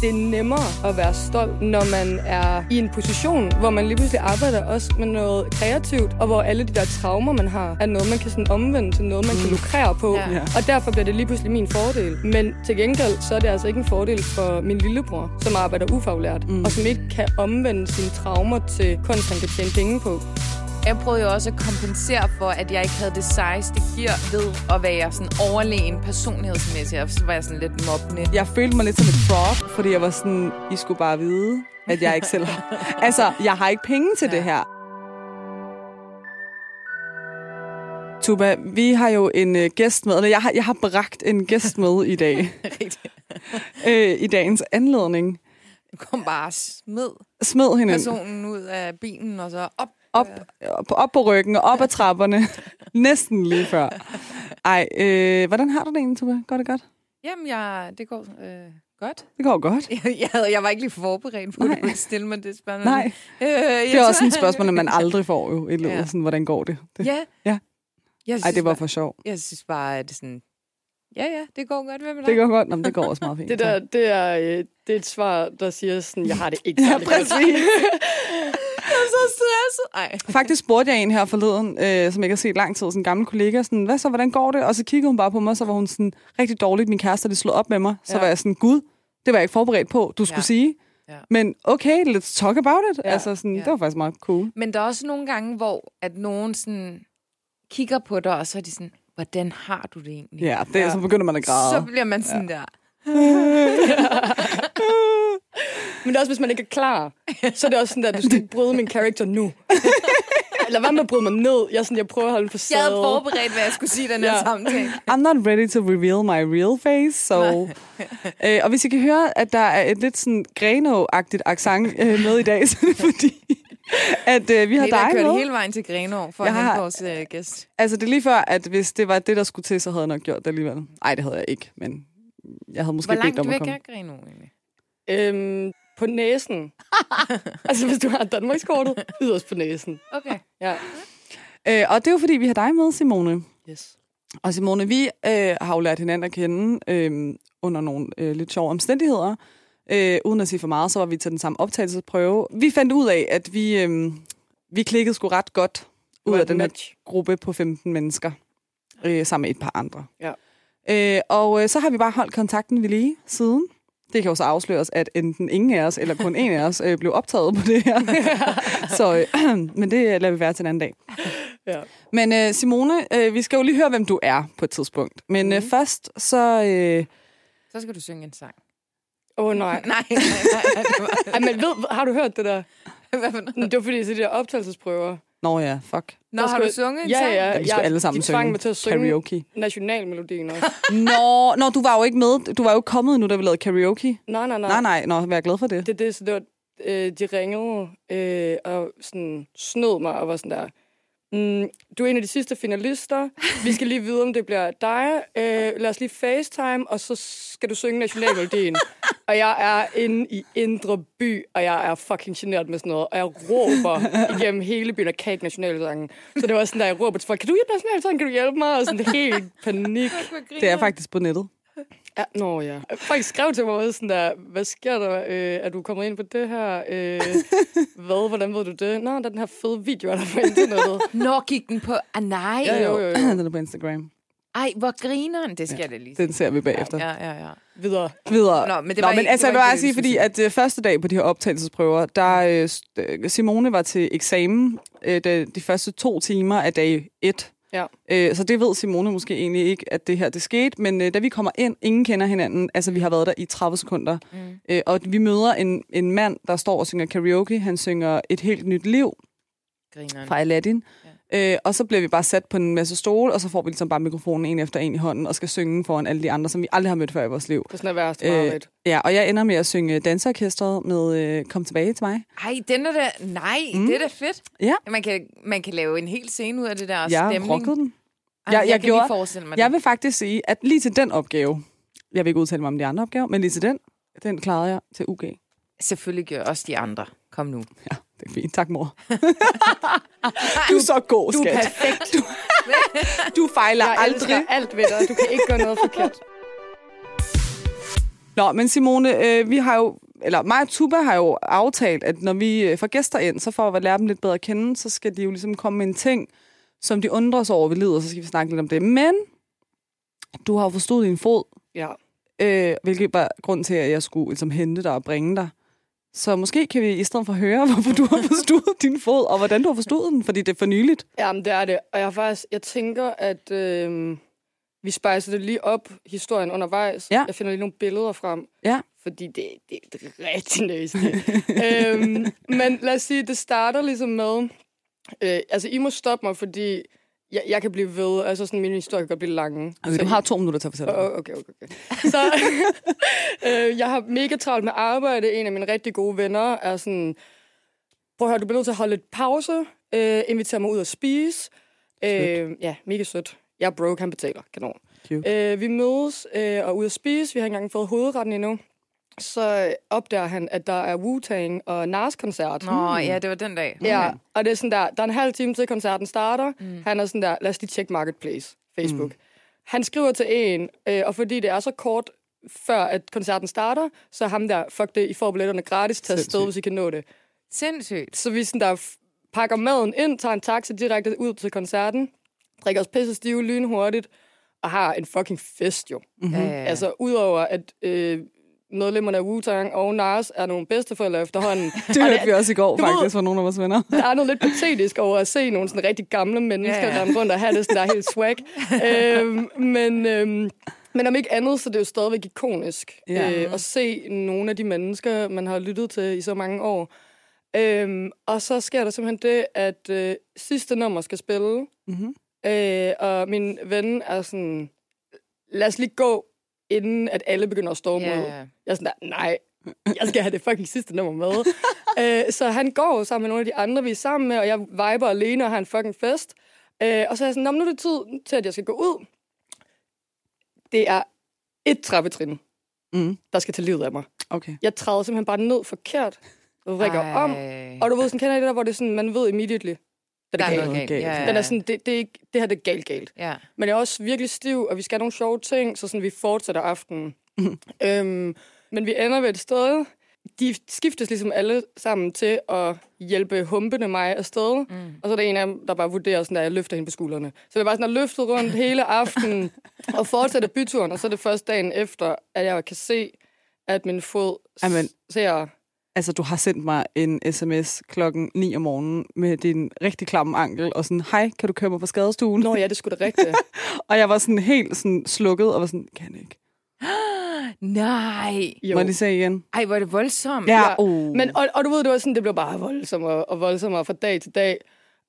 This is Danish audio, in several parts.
det er nemmere at være stolt, når man er i en position, hvor man lige pludselig arbejder også med noget kreativt, og hvor alle de der traumer, man har, er noget, man kan sådan omvende til noget, man kan lukrere på. Ja. Og derfor bliver det lige pludselig min fordel. Men til gengæld, så er det altså ikke en fordel for min lillebror, som arbejder ufaglært, mm. og som ikke kan omvende sine traumer til kunst, han kan tjene penge på. Jeg prøvede jo også at kompensere for, at jeg ikke havde det sejeste gear ved at være sådan overlegen personlighedsmæssigt. Og så var jeg sådan lidt mobbende. Jeg følte mig lidt som et fraud, fordi jeg var sådan, I skulle bare vide, at jeg ikke selv har... Altså, jeg har ikke penge til ja. det her. Tuba, vi har jo en uh, gæst med, eller jeg har, jeg har bragt en gæst med i dag. Rigtigt. øh, I dagens anledning. Du kom bare smed Smid hende personen ud af bilen, og så op. op, op, op på ryggen og op ad trapperne. Næsten lige før. Ej, øh, hvordan har du det egentlig, Tuba? Går det godt? Jamen, jeg, det går øh, godt. Det går godt. Jeg, jeg, jeg var ikke lige forberedt på, at du stille mig det spørgsmål. Nej, Øh, det er også et spørgsmål, man aldrig får jo i livet. Ja. Sådan, hvordan går det? det? Ja. Ja. Jeg Ej, synes det var for sjov. Jeg synes bare, at det er sådan... Ja, ja, det går godt. Hvad med dig? Det går godt. Nå, men det går også meget fint. Det der, det er, øh, det er et svar, der siger sådan, jeg har det ikke Ja, præcis. Jeg er så stresset. Ej. Faktisk spurgte jeg en her forleden, øh, som jeg ikke har set lang tid, sådan en gammel kollega, sådan, hvad så, hvordan går det? Og så kiggede hun bare på mig, så var hun sådan, rigtig dårligt, min kæreste, det slog op med mig. Så Ja. var jeg sådan, gud, det var jeg ikke forberedt på, du skulle Ja. sige. Ja. Men okay, let's talk about it. Ja. Altså sådan, Ja. det var faktisk meget cool. Men der er også nogle gange, hvor at nogen sådan kigger på dig, og så er de sådan, hvordan har du det egentlig? Ja, det, ja. så begynder man at græde. Så bliver man sådan ja. der. Men det er også, hvis man ikke er klar, så er det også sådan der, du skal ikke bryde min karakter nu. Eller hvad med at bryde mig ned? Jeg, sådan, jeg prøver at holde facade. Jeg havde forberedt, hvad jeg skulle sige i den her Ja. samtale. I'm not ready to reveal my real face, so... øh, og hvis I kan høre, at der er et lidt sådan Greno-agtigt accent øh, med i dag, så er det fordi, at øh, vi har Peter dig kørt med. hele vejen til Grenaa for Jeg at hente vores øh, gæst. Altså, det er lige før, at hvis det var det, der skulle til, så havde jeg nok gjort det alligevel. Nej, det havde jeg ikke, men jeg havde måske Hvor bedt langt om at væk komme. er Grenaa egentlig? Øhm, på næsen. altså, hvis du har Danmarkskortet, yderst på næsen. Okay. Ja. Øh, og det er jo, fordi vi har dig med, Simone. Yes. Og Simone, vi øh, har jo lært hinanden at kende øh, under nogle øh, lidt sjove omstændigheder. Øh, uden at sige for meget, så var vi til den samme optagelsesprøve. Vi fandt ud af, at vi, øh, vi klikkede sgu ret godt ud af den her gruppe på 15 mennesker. Øh, sammen med et par andre. Ja. Øh, og øh, så har vi bare holdt kontakten ved lige siden. Det kan jo så afsløres, at enten ingen af os, eller kun en af os, øh, blev optaget på det her. så, øh, men det lader vi være til en anden dag. Ja. Men øh, Simone, øh, vi skal jo lige høre, hvem du er på et tidspunkt. Men Mhm. øh, først så... Øh, Så skal du synge en sang. Åh, oh, nej. Nej, nej, nej. Var, Ej, men ved, har du hørt det der? hvad for noget? Det var fordi, så de der optagelsesprøver. Nå ja, fuck. Nå, har du sunget en Ja, sang? ja. Ja, vi skulle jeg- alle sammen synge mig til at synge karaoke. nationalmelodien også. Nå, nå, du var jo ikke med. Du var jo ikke kommet endnu, da vi lavede karaoke. nej, nej, nej. Nej, nej, nå, vær glad for det. Det, det, så det var, øh, de ringede øh, og sådan snød mig og var sådan der, mm, du er en af de sidste finalister. Vi skal lige vide, om det bliver dig. Øh, lad os lige FaceTime, og så skal du synge nationalmelodien. og jeg er inde i Indre By, og jeg er fucking generet med sådan noget. Og jeg råber igennem hele byen og kan ikke nationalsangen. Så det var sådan der, jeg råber til folk, kan du hjælpe nationalsangen? Kan du hjælpe mig? Og sådan helt panik. Det er faktisk på nettet. Ja, nå ja. Folk skrev til mig sådan der, hvad sker der? Øh, er du kommet ind på det her? Øh, hvad? Hvordan ved du det? Nå, der er den her fede video, der er på internettet. Nå, gik den på... Ah, nej. Ja, jo, jo, jo. Den er på Instagram. Ej, hvor grineren. Det skal ja, jeg da lige Den ser vi bagefter. Ja, ja, ja. Videre. Videre. Nå, men det Nå, var men ikke- altså, det jeg var vil ikke bare det, sige, fordi at øh, første dag på de her optagelsesprøver, der øh, Simone var til eksamen øh, de, de første to timer af dag et. Ja. Øh, så det ved Simone måske egentlig ikke, at det her det skete. Men øh, da vi kommer ind, ingen kender hinanden. Altså, vi har været der i 30 sekunder. Mm. Øh, og vi møder en, en mand, der står og synger karaoke. Han synger Et helt nyt liv Grineren. fra Aladdin. Ja. Øh, og så bliver vi bare sat på en masse stole, og så får vi ligesom bare mikrofonen en efter en i hånden, og skal synge foran alle de andre, som vi aldrig har mødt før i vores liv. Det er sådan værste Øh, ja, og jeg ender med at synge danseorkestret med øh, Kom tilbage til mig. Ej, den er da... Nej, mm. det er da fedt. Ja. Man kan, man kan lave en hel scene ud af det der Jeg stemning. rockede den. Ej, Jeg- jeg, jeg jeg gjorde- forestille mig Jeg det. vil faktisk sige, at lige til den opgave, jeg vil ikke udtale mig om de andre opgaver, men lige til den, den klarede jeg til UG. Selvfølgelig gør også de andre. Kom nu. Ja, det er fint. Tak, mor. du er så god, Du er skat. perfekt. Du, du fejler Jeg aldrig. alt ved dig. Du kan ikke gøre noget forkert. Nå, men Simone, øh, vi har jo, eller mig og Tuba har jo aftalt, at når vi øh, får gæster ind, så for at lære dem lidt bedre at kende, så skal de jo ligesom komme med en ting, som de undrer sig over ved livet, og så skal vi snakke lidt om det. Men du har jo forstået din fod, Ja. øh, hvilket var grund til, at jeg skulle ligesom, hente dig og bringe dig. Så måske kan vi i stedet for høre, hvorfor du har forstået din fod, og hvordan du har forstået den, fordi det er for nyligt. Jamen, det er det. Og jeg har faktisk, jeg tænker, at øh, vi spejser det lige op, historien undervejs. Ja. Jeg finder lige nogle billeder frem, Ja. fordi det, det, er rigtig næste. øhm, men lad os sige, det starter ligesom med... Øh, altså, I må stoppe mig, fordi jeg, jeg kan blive ved. Altså, sådan, min historie kan godt blive lange. Okay, Så du har to minutter til at fortælle. Åh, Okay, okay, okay. Så øh, jeg har mega travlt med arbejde. En af mine rigtig gode venner er sådan, prøv at høre, du bliver nødt til at holde lidt pause. Øh, invitere mig ud at spise. Øh, ja, mega sødt. Jeg er broke, han betaler. Kanon. Cute. Øh, vi mødes øh, og er ude at spise. Vi har ikke engang fået hovedretten endnu. Så opdager han, at der er Wu-Tang og Nas-koncert. Nå, ja, det var den dag. Ja, og det er sådan der, der er en halv time til koncerten starter. Mm. Han er sådan der, lad os lige tjekke Marketplace, Facebook. Mm. Han skriver til en, øh, og fordi det er så kort før, at koncerten starter, så ham der, fuck det, I får billetterne gratis, tag afsted, hvis I kan nå det. Sindssygt. Så vi sådan der pakker maden ind, tager en taxa direkte ud til koncerten, drikker os pisse stive lynhurtigt, og har en fucking fest jo. Mm-hmm. Ja, ja, ja. Altså, udover at øh, medlemmerne af Wu-Tang og Nas er nogle bedsteforældre efterhånden. Det hørte vi også i går, faktisk, fra nogle af vores venner. Der er noget lidt patetisk over at se nogle sådan rigtig gamle mennesker, Ja, ja, rende rundt og have det sådan der helt swag. øhm, men, øhm, men om ikke andet, så det er jo stadigvæk ikonisk Ja. øh, at se nogle af de mennesker, man har lyttet til i så mange år. Øhm, og så sker der simpelthen det, at øh, sidste nummer skal spille, Mm-hmm. øh, og min ven er sådan, lad os lige gå, inden at alle begynder at storme Ja, ud. Jeg er sådan der, nej, jeg skal have det fucking sidste nummer med. øh, så han går sammen med nogle af de andre, vi er sammen med, og jeg viber alene og har en fucking fest. Øh, og så er jeg sådan, "Nå, men nu er det tid til, at jeg skal gå ud. Det er et trappetrin, Mm. der skal tage livet af mig. Okay. Jeg træder simpelthen bare ned forkert, vrikker Ej. om, og du ved, sådan kender I det der, hvor det er sådan, man ved immediately, Der er er galt. galt. galt. Ja, ja, Den er sådan, det, det, er ikke, det her det er galt galt. Ja. Men jeg er også virkelig stiv, og vi skal have nogle sjove ting, så sådan, vi fortsætter aftenen. øhm, men vi ender ved et sted. De skiftes ligesom alle sammen til at hjælpe humpende mig afsted. Mm. Og så er der en af dem, der bare vurderer, sådan, at jeg løfter hende på skuldrene. Så det bare sådan, at løftet rundt hele aftenen og fortsætter byturen. Og så er det først dagen efter, at jeg kan se, at min fod Amen. ser... Altså, du har sendt mig en sms klokken 9 om morgenen med din rigtig klamme ankel, og sådan, hej, kan du køre mig på skadestuen? Nå ja, det skulle da rigtigt. Og jeg var sådan helt sådan slukket, og var sådan, kan ikke. Nej. Jo. Må jeg lige se igen? Ej, hvor er det voldsomt. Ja, Ja, oh. Men, og, og du ved, det var sådan, det blev bare voldsommere og voldsommere fra dag til dag.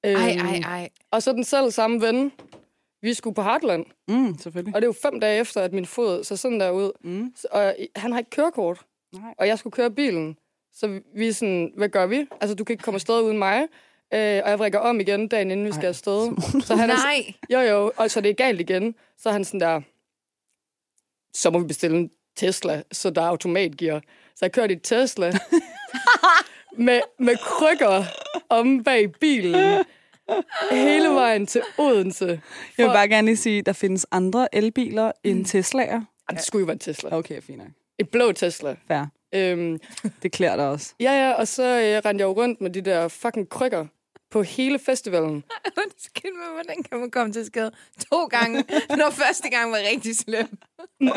Ej, Øhm, ej, ej. Og så den selv samme ven, vi skulle på Heartland, Mm, selvfølgelig. og det er jo fem dage efter, at min fod så sådan der ud. Mm. Så- Og han har ikke kørekort, Nej. og jeg skulle køre bilen. Så vi er sådan, hvad gør vi? Altså, du kan ikke komme afsted uden mig. Øh, og jeg vrikker om igen dagen inden vi skal afsted. Så han er, Nej. jo, jo, og så det er galt igen. Så er han sådan der, så må vi bestille en Tesla, så der er automatgear. Så jeg kørte i Tesla med, med krykker om bag bilen hele vejen til Odense. Jeg vil For- bare gerne lige sige, at der findes andre elbiler end Tesla'er. Ej, det skulle jo være en Tesla. Okay, fint nok. Et blå Tesla. Fair. Øhm, Det klæder dig også. ja, ja, og så øh, rendte jeg jo rundt med de der fucking krykker på hele festivalen. Undskyld mig, hvordan kan man komme til skade to gange, når første gang var rigtig slem?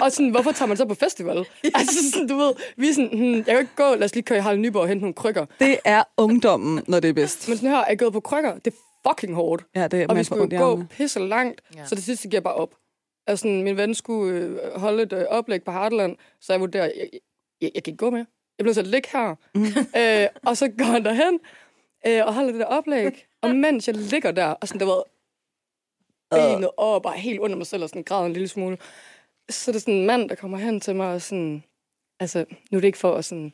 Og sådan, hvorfor tager man så på festival? Altså, sådan, du ved, vi er sådan, hmm, jeg kan ikke gå, lad os lige køre i Harald Nyborg og hente nogle krykker. Det er ungdommen, når det er bedst. Men sådan her, er jeg gået på krykker, det er fucking hårdt. Ja, det er Og vi skulle gå pisse langt, Ja. så det sidste giver bare op. Altså, sådan, min ven skulle øh, holde et øh, oplæg på Heartland, så jeg vurderer, jeg, jeg, jeg, kan ikke gå mere. Jeg bliver så ligge her. Mm. øh, og så går han derhen øh, og holder det der oplæg. Og mens jeg ligger der, og sådan, der var benet op, og helt under mig selv, og sådan græder en lille smule, så er der sådan en mand, der kommer hen til mig og sådan, altså, nu er det ikke for at sådan,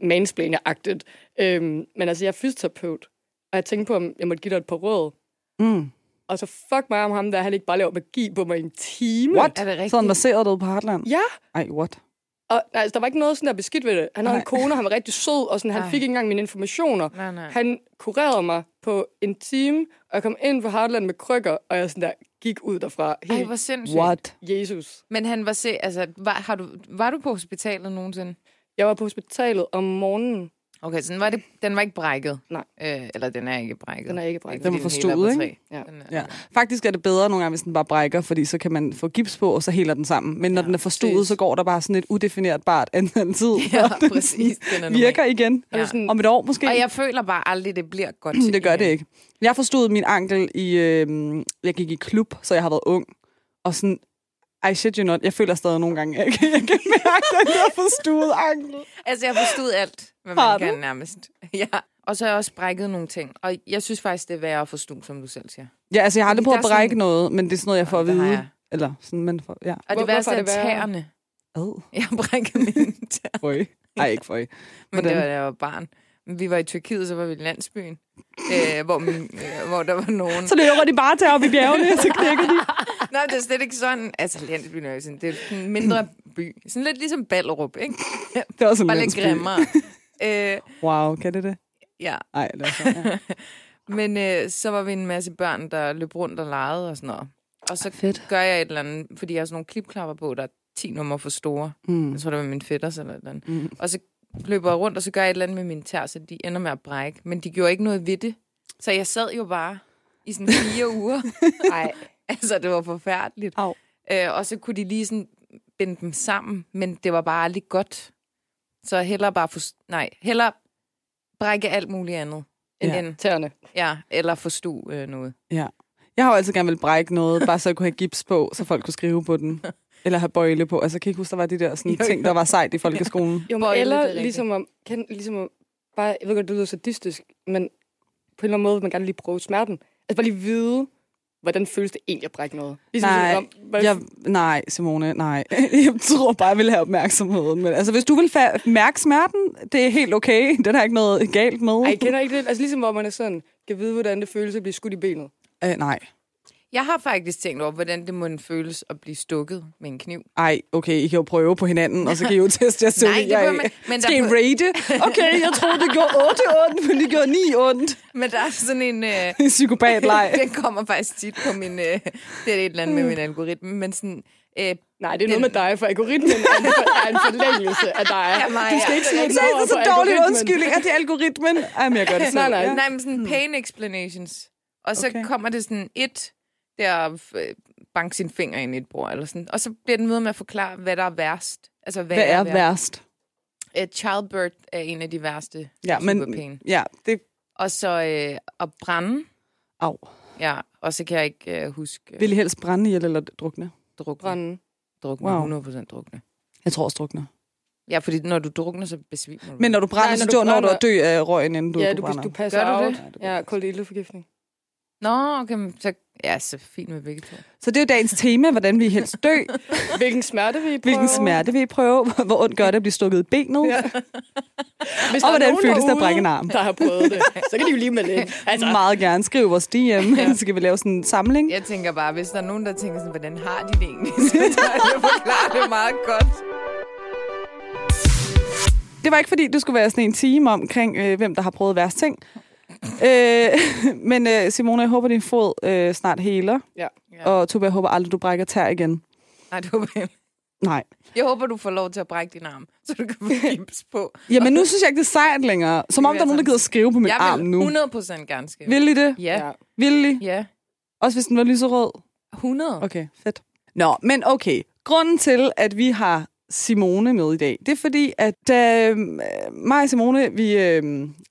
mansplainer-agtigt, øhm, men altså, jeg er fysioterapeut, og jeg tænkte på, om jeg måtte give dig et par råd. Mm. Og så fuck mig om ham der, han ikke bare laver magi på mig i en time. What? Er det rigtigt? Sådan masseret du på Heartland? Ja, Ej, what? Og altså, der var ikke noget sådan der beskidt ved det. Han havde Nej. en kone, han var rigtig sød, og sådan, han Ej. fik ikke engang mine informationer. Nej, nej. Han kurerede mig på en time, og jeg kom ind på Heartland med krykker, og jeg sådan der, gik ud derfra. Ej, Helt hvor sindssygt. What? Jesus. Men han var se, altså, var, har du, var du på hospitalet nogensinde? Jeg var på hospitalet om morgenen. Okay, så den var, det, den var ikke brækket? Nej. Øh, eller den er ikke brækket. Den er ikke brækket. Den var forstuet, ikke? Ja. Den er, Ja. Faktisk er det bedre nogle gange, hvis den bare brækker, fordi så kan man få gips på, og så heler den sammen. Men når Ja, den er forstuet, så går der bare sådan et udefinerbart antal tid, Ja, den præcis. Den er virker igen. Og det er sådan, Om et år måske. Og jeg føler bare aldrig, det bliver godt. det gør det igen. ikke. Jeg forstod min ankel i... Øh, jeg gik i klub, så jeg har været ung. Og sådan... I shit you not. Jeg føler stadig nogle gange, jeg kan, jeg kan mærke den der forstuede ankel. Altså, jeg forstod alt, hvad Har man du? kan nærmest. Ja. Og så har jeg også brækket nogle ting. Og jeg synes faktisk, det er værre at forstå, som du selv siger. Ja, altså jeg har aldrig prøvet at brække sådan- noget, men det er sådan noget, jeg får at har vide. Eller sådan, men for, ja. Og Hvor- det værste er er det værre? tæerne. Ad. Jeg brækkede mine tæer, Føj. Ej, ikke føj. men det var, da jeg var barn. Vi var i Tyrkiet, så var vi i landsbyen, øh, hvor, min, øh, hvor der var nogen... Så løber de bare til op i bjergene, så knækker de. Nej, det er slet ikke sådan. Altså, landsbyen er jo sådan, det er en mindre by. Sådan lidt ligesom Ballerup, ikke? Det er også en Bare lidt landsby. grimmere. øh, Wow, kan det det? ja, er så, ja. men øh, så var vi en masse børn, der løb rundt og legede og sådan noget. Og så Fedt. gør jeg et eller andet, fordi jeg har sådan nogle klipklapper på, der er 10 numre for store. Mm. Jeg tror, det var min fætter eller et eller andet. Mm. Og så løber rundt, og så gør jeg et eller andet med mine tær, så de ender med at brække. Men de gjorde ikke noget ved det. Så jeg sad jo bare i sådan fire uger. nej. altså, det var forfærdeligt. Au. Øh, og så kunne de lige sådan binde dem sammen, men det var bare aldrig godt. Så hellere bare for, nej, hellere brække alt muligt andet. End Ja. ja. Tæerne. ja, eller forstå øh, noget. Ja. Jeg har jo altid gerne vil brække noget, bare så jeg kunne have gips på, så folk kunne skrive på den. Eller have bøjle på. Altså, kan I ikke huske, der var de der sådan, Jo, ting, der var sejt i folkeskolen? Jo, men er eller ligesom om, kan, ligesom om, bare, jeg ved godt, det lyder sadistisk, men på en eller anden måde vil man gerne lige prøve smerten. Altså bare lige vide, hvordan føles det egentlig at brække noget. Ligesom Nej, sådan, om, hvad, Jeg, nej, Simone, nej. Jeg tror bare, jeg vil have opmærksomhed. Men altså, hvis du vil fa- mærke smerten, det er helt okay. Det er der ikke noget galt med. Ej, jeg kender ikke det. Altså ligesom hvor man er sådan, kan vide, hvordan det føles at blive skudt i benet. Øh, nej. Jeg har faktisk tænkt over, hvordan det må føles at blive stukket med en kniv. Ej, okay, I kan jo prøve på hinanden, og så kan I jo teste jeres Nej, det man- men Skal I der- rate? Okay, jeg troede, det gjorde 8 ondt, men det gjorde 9 ondt. Men der er sådan en... Øh, En psykopatleg. den kommer faktisk tit på min... Øh, det er et eller andet med min algoritme, men sådan... Øh, Nej, det er noget med dig, for algoritmen er en, for, er en forlængelse af dig. Ja, mig, du skal ja. ikke er ikke dig Det er så på dårlig undskyldning, at det er algoritmen. Ej, men jeg gør det selv. Nej, nej. Nej, men sådan pain explanations. Og så okay. kommer det sådan et, der øh, banke sin finger ind i et bord, eller sådan. Og så bliver den møde med at forklare, hvad der er værst. Altså, hvad, Hvad er værst? Uh, childbirth er en af de værste Ja, men ja, det... Og så øh, at brænde. Au. Ja, og så kan jeg ikke øh, huske øh, Vil I helst brænde ihjel eller drukne? drukne. Brænde. Drukne, Wow. 100% drukne. Jeg tror også drukne. Ja, fordi når du drukner, så besvimer du. Men når du brænder, Nej, så når du dør, når du brænder- dør af røgen, inden du, ja, du du, brænder. du passer Gør du det? Ja, kold ildeforgiftning. Nå, okay, men så... Ja, så fint med begge to. Så det er jo dagens tema, hvordan vi helst dø. Hvilken smerte vil I prøve? Hvilken smerte vil I prøve? Hvor ondt gør det at blive stukket i benet? Ja. Hvis Og hvordan føles det at brække en arm? Der har prøvet det. Så kan de jo lige med det. Altså, meget gerne skrive vores DM, ja. så kan vi lave sådan en samling. Jeg tænker bare, hvis der er nogen, der tænker sådan, hvordan har de det egentlig? Så jeg forklarer det meget godt. Det var ikke fordi, du skulle være sådan en time omkring, øh, hvem der har prøvet værst ting. Øh, men øh, Simone, jeg håber, din fod øh, snart heler. Ja. Ja. Og Tove, jeg håber aldrig, du brækker tær igen. Nej, det håber jeg ikke. Nej. Jeg håber, du får lov til at brække din arm, så du kan få gips på. Jamen, nu synes jeg ikke, det er sejt længere. Som om vil der er nogen, der jeg gider skrive på min jeg arm vil nu. 100% gerne skrive. Vil I det? Ja. ja. Vil I? Ja. Også hvis den var lyserød? 100. Okay, fedt. Nå, men okay. Grunden til, at vi har Simone med i dag, det er fordi, at øh, mig og Simone, vi øh,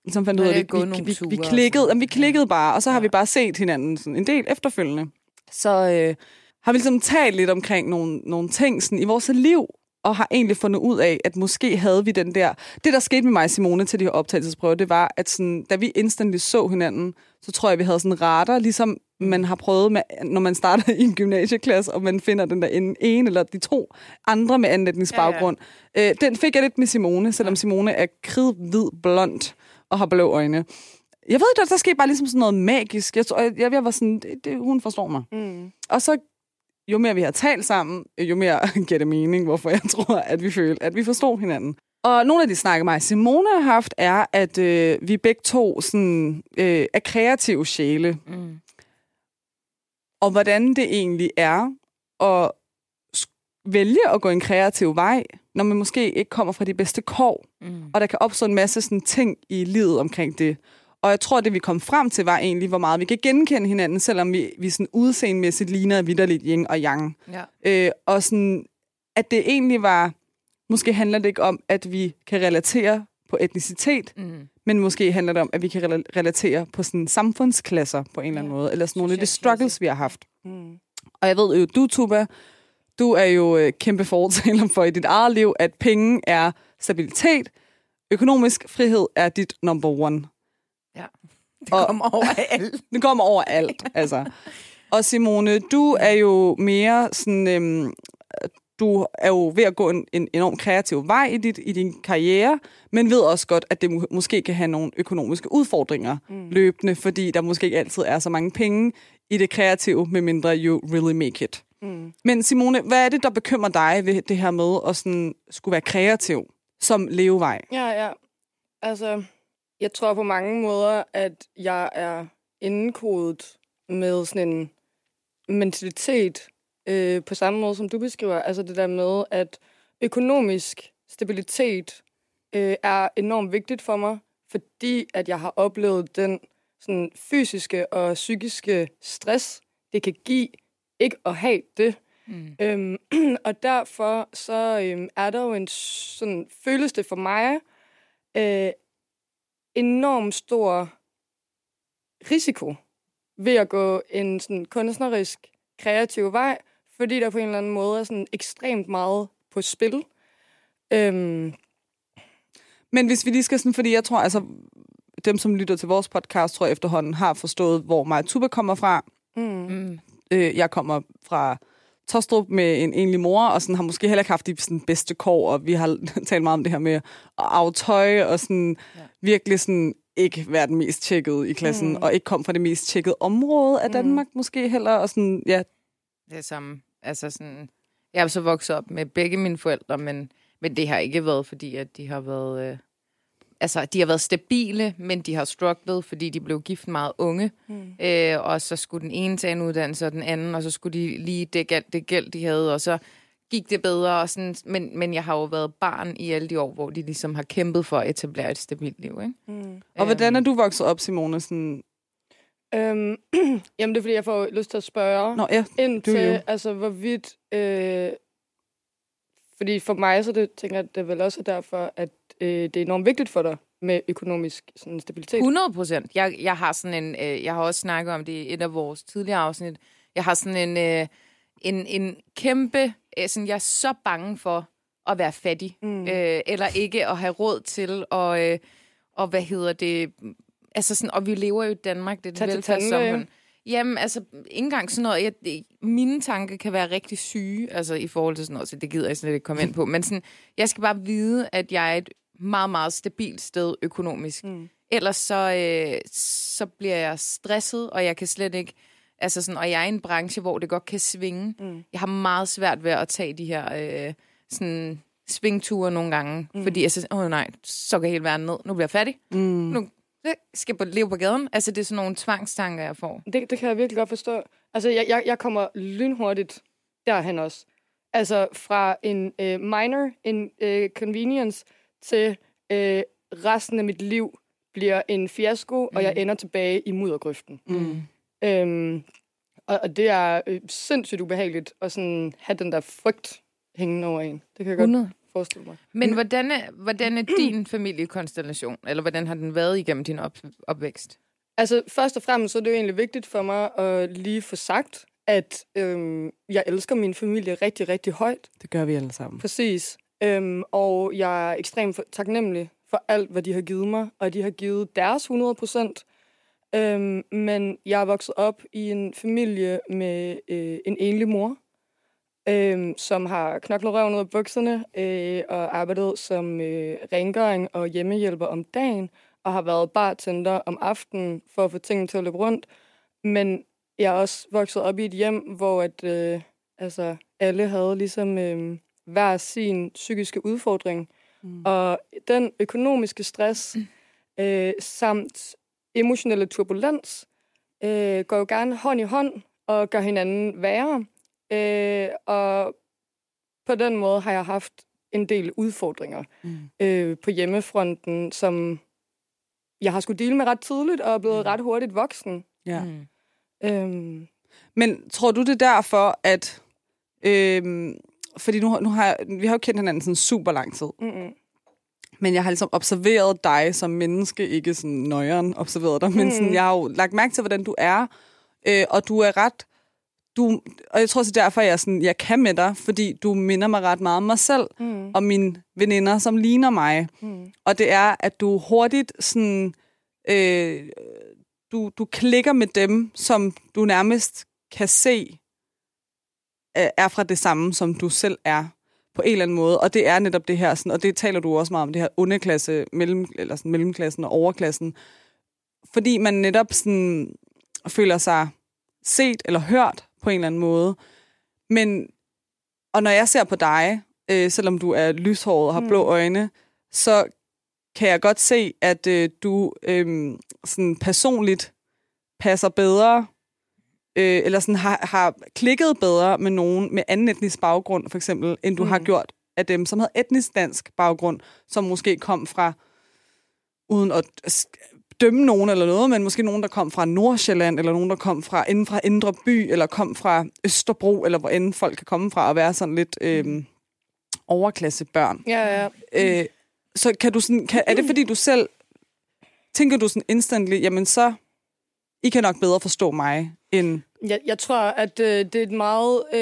ligesom fandt ud af det, vi, vi, vi, og klikkede, jamen, vi klikkede bare, og så har Ja. vi bare set hinanden sådan en del efterfølgende. Så øh, har vi ligesom talt lidt omkring nogle, nogle ting sådan, i vores liv, og har egentlig fundet ud af, at måske havde vi den der... Det, der skete med mig og Simone til de her optagelsesprøver, det var, at sådan, da vi instantly så hinanden, så tror jeg, vi havde sådan radar, ligesom man har prøvet, med, når man starter i en gymnasieklasse, og man finder den der en, en eller de to andre med anden etnisk Ja, ja. baggrund. Øh, den fik jeg lidt med Simone, selvom Simone er kridhvid blond og har blå øjne. Jeg ved ikke, der, der skete bare ligesom sådan noget magisk. Jeg, tror, jeg, jeg var sådan, det, det, hun forstår mig. Mm. Og så, jo mere vi har talt sammen, jo mere giver det mening, hvorfor jeg tror, at vi følte, at vi forstod hinanden. Og nogle af de snakke mig Simone har haft, er, at øh, vi begge to sådan, øh, er kreative sjæle. Mm. Og hvordan det egentlig er at vælge at gå en kreativ vej, når man måske ikke kommer fra de bedste kår, Mm. og der kan opstå en masse sådan, ting i livet omkring det. Og jeg tror, det vi kom frem til, var egentlig, hvor meget vi kan genkende hinanden, selvom vi, vi sådan udseendemæssigt ligner vidderligt yin og yang. Ja. Øh, og sådan, at det egentlig var, måske handler det ikke om, at vi kan relatere på etnicitet, Mm. men måske handler det om, at vi kan rela- relatere på sådan samfundsklasser på en eller anden Ja. måde, eller sådan nogle af de struggles, vi har haft. Mm. Og jeg ved jo, du, Tuba, du er jo øh, kæmpe fortaler for i dit eget liv, at penge er stabilitet, økonomisk frihed er dit number one. Det Og- kommer over alt. Det kommer over alt, altså. Og Simone, du er jo mere sådan... Øhm, du er jo ved at gå en, en enorm kreativ vej i, dit, i din karriere, men ved også godt, at det må, måske kan have nogle økonomiske udfordringer mm. løbende, fordi der måske ikke altid er så mange penge i det kreative, medmindre you really make it. Mm. Men Simone, hvad er det, der bekymrer dig ved det her med at sådan, skulle være kreativ som levevej? Ja, ja. Altså, jeg tror på mange måder, at jeg er indekodet med sådan en mentalitet øh, på samme måde, som du beskriver. Altså det der med, at økonomisk stabilitet øh, er enormt vigtigt for mig, fordi at jeg har oplevet den sådan, fysiske og psykiske stress, det kan give ikke at have det. Mm. Øhm, og derfor så øhm, er der jo en sådan, føles det for mig øh, enormt stor risiko ved at gå en sådan kunstnerisk, kreativ vej, fordi der på en eller anden måde er sådan ekstremt meget på spil. Øhm, Men hvis vi lige skal sådan, fordi jeg tror, altså, dem, som lytter til vores podcast, tror jeg efterhånden har forstået, hvor mig Tuba kommer fra. mm, Mm. Øh, jeg kommer fra Tostrup med en enlig mor, og sådan har måske heller ikke haft de sådan, bedste kår, og vi har talt meget om det her med at aftøj, og sådan Ja. virkelig sådan ikke være den mest tjekkede i klassen, Mm. mm. og ikke komme fra det mest tjekkede område af Mm. Danmark måske heller, og sådan, ja, Det er samme. Altså sådan, jeg er så vokset op med begge mine forældre, men, men det har ikke været, fordi at de har været... Øh, altså, de har været stabile, men de har strugglet, fordi de blev gift meget unge. mm, Øh, og så skulle den ene tage en uddannelse, og den anden, og så skulle de lige dække alt det gæld, de havde, og så gik det bedre. Og sådan, men, men jeg har jo været barn i alle de år, hvor de ligesom har kæmpet for at etablere et stabilt liv. Ikke? mm. Og hvordan er Øhm, du vokset op, Simone? Sådan, Øhm, jamen, det er, fordi jeg får lyst til at spørge. Nå, ja. ind Du til, jo. altså hvorvidt... Øh, fordi for mig, så det, tænker jeg, at det er vel også derfor, at øh, det er enormt vigtigt for dig med økonomisk sådan, stabilitet. 100 procent. Jeg, jeg har sådan en, øh, jeg har også snakket om det i et af vores tidligere afsnit. Jeg har sådan en, øh, en, en kæmpe, øh, sådan, jeg er så bange for at være fattig, Mm. øh, eller ikke at have råd til, og, øh, og hvad hedder det, altså sådan, og vi lever jo i Danmark, det er et velfærdssamfund. Jamen, altså, ikke engang sådan noget, jeg, det, mine tanker kan være rigtig syge, altså i forhold til sådan noget, så det gider jeg slet ikke komme ind på, men sådan, jeg skal bare vide, at jeg er et meget, meget stabilt sted økonomisk. Mm. Ellers så, øh, så bliver jeg stresset, og jeg kan slet ikke... Altså sådan, og jeg er i en branche, hvor det godt kan svinge. Mm. Jeg har meget svært ved at tage de her øh, sådan, svingture nogle gange. Mm. Fordi jeg så åh nej, så kan hele verden ned. Nu bliver jeg fattig. Mm. Nu skal på- leve på gaden. Altså, det er sådan nogle tvangstanker, jeg får. Det, det kan jeg virkelig godt forstå. Altså, jeg, jeg, jeg kommer lynhurtigt derhen også. Altså, fra en øh, minor en, øh, convenience til øh, resten af mit liv bliver en fiasko, mm. og jeg ender tilbage i muddergrøften. Mm. Øhm, og, og det er øh, sindssygt ubehageligt at sådan have den der frygt hængende over en. Det kan jeg godt 100. forestille mig. Men hvordan er, hvordan er din familiekonstellation? Eller hvordan har den været igennem din op, opvækst? Altså, først og fremmest så er det jo egentlig vigtigt for mig at lige få sagt, at øhm, jeg elsker min familie rigtig, rigtig højt. Det gør vi alle sammen. Præcis. Øhm, og jeg er ekstremt for- taknemmelig for alt, hvad de har givet mig, og de har givet deres 100 procent. Øhm, men jeg er vokset op i en familie med øh, en enlig mor, øhm, som har knoklet røven ud af bukserne øh, og arbejdet som øh, rengøring og hjemmehjælper om dagen, og har været bartender om aftenen for at få tingene til at løbe rundt. Men jeg er også vokset op i et hjem, hvor at, øh, altså, alle havde ligesom øh, hver sin psykiske udfordring. Mm. Og den økonomiske stress øh, samt emotionelle turbulens øh, går jo gerne hånd i hånd og gør hinanden værre. Øh, og på den måde har jeg haft en del udfordringer Mm. øh, på hjemmefronten, som jeg har skulle dele med ret tidligt, og er blevet ret hurtigt voksen. Ja. Mm. Øhm, Men tror du det er derfor, at... Øhm, fordi nu, nu har jeg, vi har jo kendt hinanden sådan super lang tid. mm-mm. Men jeg har ligesom observeret dig som menneske, ikke sådan nøjeren observeret dig, men sådan, jeg har jo lagt mærke til, hvordan du er, øh, og du er ret, du, og jeg tror også er derfor, jeg, er sådan, jeg kan med dig, fordi du minder mig ret meget om mig selv, Mm. og mine veninder, som ligner mig. Mm. Og det er, at du hurtigt sådan, øh, du, du klikker med dem, som du nærmest kan se, øh, er fra det samme, som du selv er på en eller anden måde. Og det er netop det her, sådan, og det taler du også meget om, det her underklasse, mellem, eller sådan, mellemklassen og overklassen. Fordi man netop sådan, føler sig set eller hørt på en eller anden måde. Men, og når jeg ser på dig, øh, selvom du er lyshåret og har blå øjne, så kan jeg godt se, at øh, du øh, sådan personligt passer bedre, øh, eller sådan har, har klikket bedre med nogen med anden etnisk baggrund, for eksempel, end du mm. har gjort af dem, som havde etnisk dansk baggrund, som måske kom fra, uden at dømme nogen eller noget, men måske nogen, der kom fra Nordsjælland, eller nogen, der kom fra inden fra Indre By, eller kom fra Østerbro, eller hvor end folk kan komme fra, og være sådan lidt øh, overklassebørn. Ja, ja. Øh, så kan du sådan, kan, er det fordi du selv, tænker du sådan instantly, jamen så, I kan nok bedre forstå mig, end... Jeg, jeg tror, at øh, det er et meget... Øh,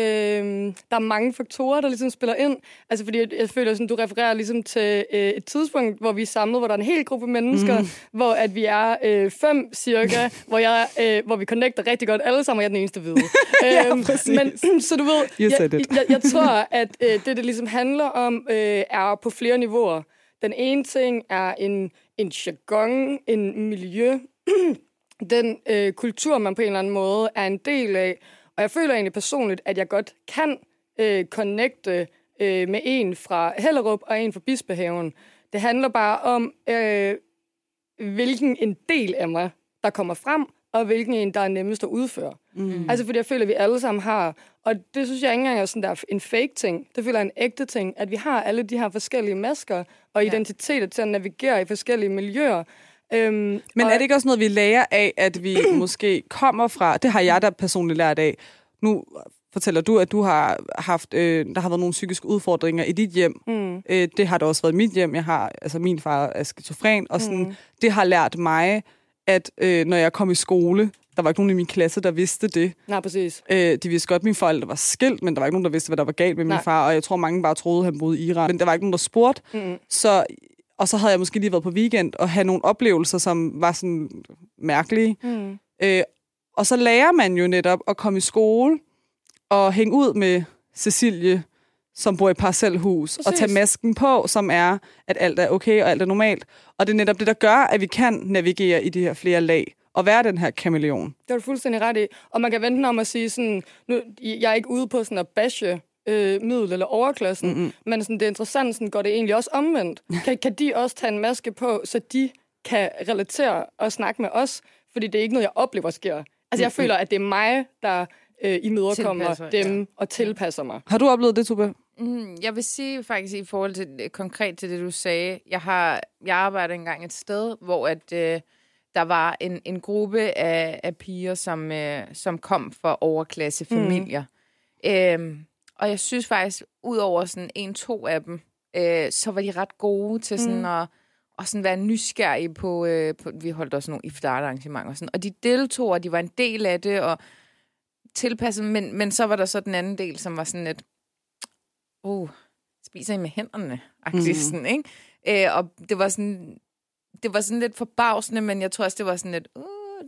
der er mange faktorer, der ligesom spiller ind. Altså, fordi jeg, jeg føler, at du refererer ligesom til øh, et tidspunkt, hvor vi er samlet, hvor der er en hel gruppe mennesker, mm. hvor at vi er øh, fem cirka, hvor, jeg, øh, hvor vi connecter rigtig godt alle sammen, og jeg er den eneste hvide. Ja, Øhm. Men, så du ved, You jeg, jeg, jeg tror, at øh, det, det ligesom handler om, øh, er på flere niveauer. Den ene ting er en, en jargon, en miljø, den øh, kultur, man på en eller anden måde er en del af. Og jeg føler egentlig personligt, at jeg godt kan øh, connecte øh, med en fra Hellerup og en fra Bispehaven. Det handler bare om, øh, hvilken en del af mig, der kommer frem, og hvilken en, der er nemmest at udføre. Mm. Altså, fordi jeg føler, at vi alle sammen har, og det synes jeg ikke engang er sådan der en fake ting. Det føler jeg en ægte ting, at vi har alle de her forskellige masker og Ja. identiteter til at navigere i forskellige miljøer. Øhm, Men og, er det ikke også noget, vi lærer af, at vi måske kommer fra... Det har jeg da personligt lært af. Nu fortæller du, at du har haft... Øh, der har været nogle psykiske udfordringer i dit hjem. Mm. Øh, det har der også været i mit hjem. Jeg har, altså min far er skizofren, og sådan, mm. det har lært mig, at øh, når jeg kom i skole, der var ikke nogen i min klasse, der vidste det. Nej, præcis. Øh, de vidste godt, at mine forældre var skilt, men der var ikke nogen, der vidste, hvad der var galt med min Nej. far, og jeg tror, mange bare troede, at han boede i Iran. Men der var ikke nogen, der spurgte. Mm. Så, og så havde jeg måske lige været på weekend og have nogle oplevelser, som var sådan mærkelige. Mm. Øh, og så lærer man jo netop at komme i skole og hænge ud med Cecilie, som bor i parcelhus, og Præcis. tage masken på, som er, at alt er okay og alt er normalt. Og det er netop det, der gør, at vi kan navigere i de her flere lag og være den her kameleon. Det har du fuldstændig ret i. Og man kan vente om at sige sådan, nu, jeg er ikke ude på sådan at bashe øh, middel- eller overklassen, mm-hmm. men sådan, det er interessant, sådan, går det egentlig også omvendt. Kan, kan de også tage en maske på, så de kan relatere og snakke med os? Fordi det er ikke noget, jeg oplever sker. Altså, jeg føler, at det er mig, der øh, imødekommer Tilpasser, dem og tilpasser mig. Har du oplevet det, Tube? Mm, jeg vil sige faktisk i forhold til konkret til det, du sagde. Jeg har jeg arbejder engang et sted, hvor at, øh, der var en, en gruppe af, af piger, som, øh, som kom fra overklassefamilier. Mm. Øhm, og jeg synes faktisk, ud over sådan en-to af dem, øh, så var de ret gode til sådan mm. at og sådan være nysgerrige på, øh, på vi holdt også nogle iftar-arrangementer og sådan, og de deltog, og de var en del af det, og tilpasset, men, men så var der så den anden del, som var sådan lidt, oh, spiser I med hænderne? Mm. Sådan, ikke? Øh, og det var sådan, det var sådan lidt forbavsende, men jeg tror også, det var sådan lidt, uh,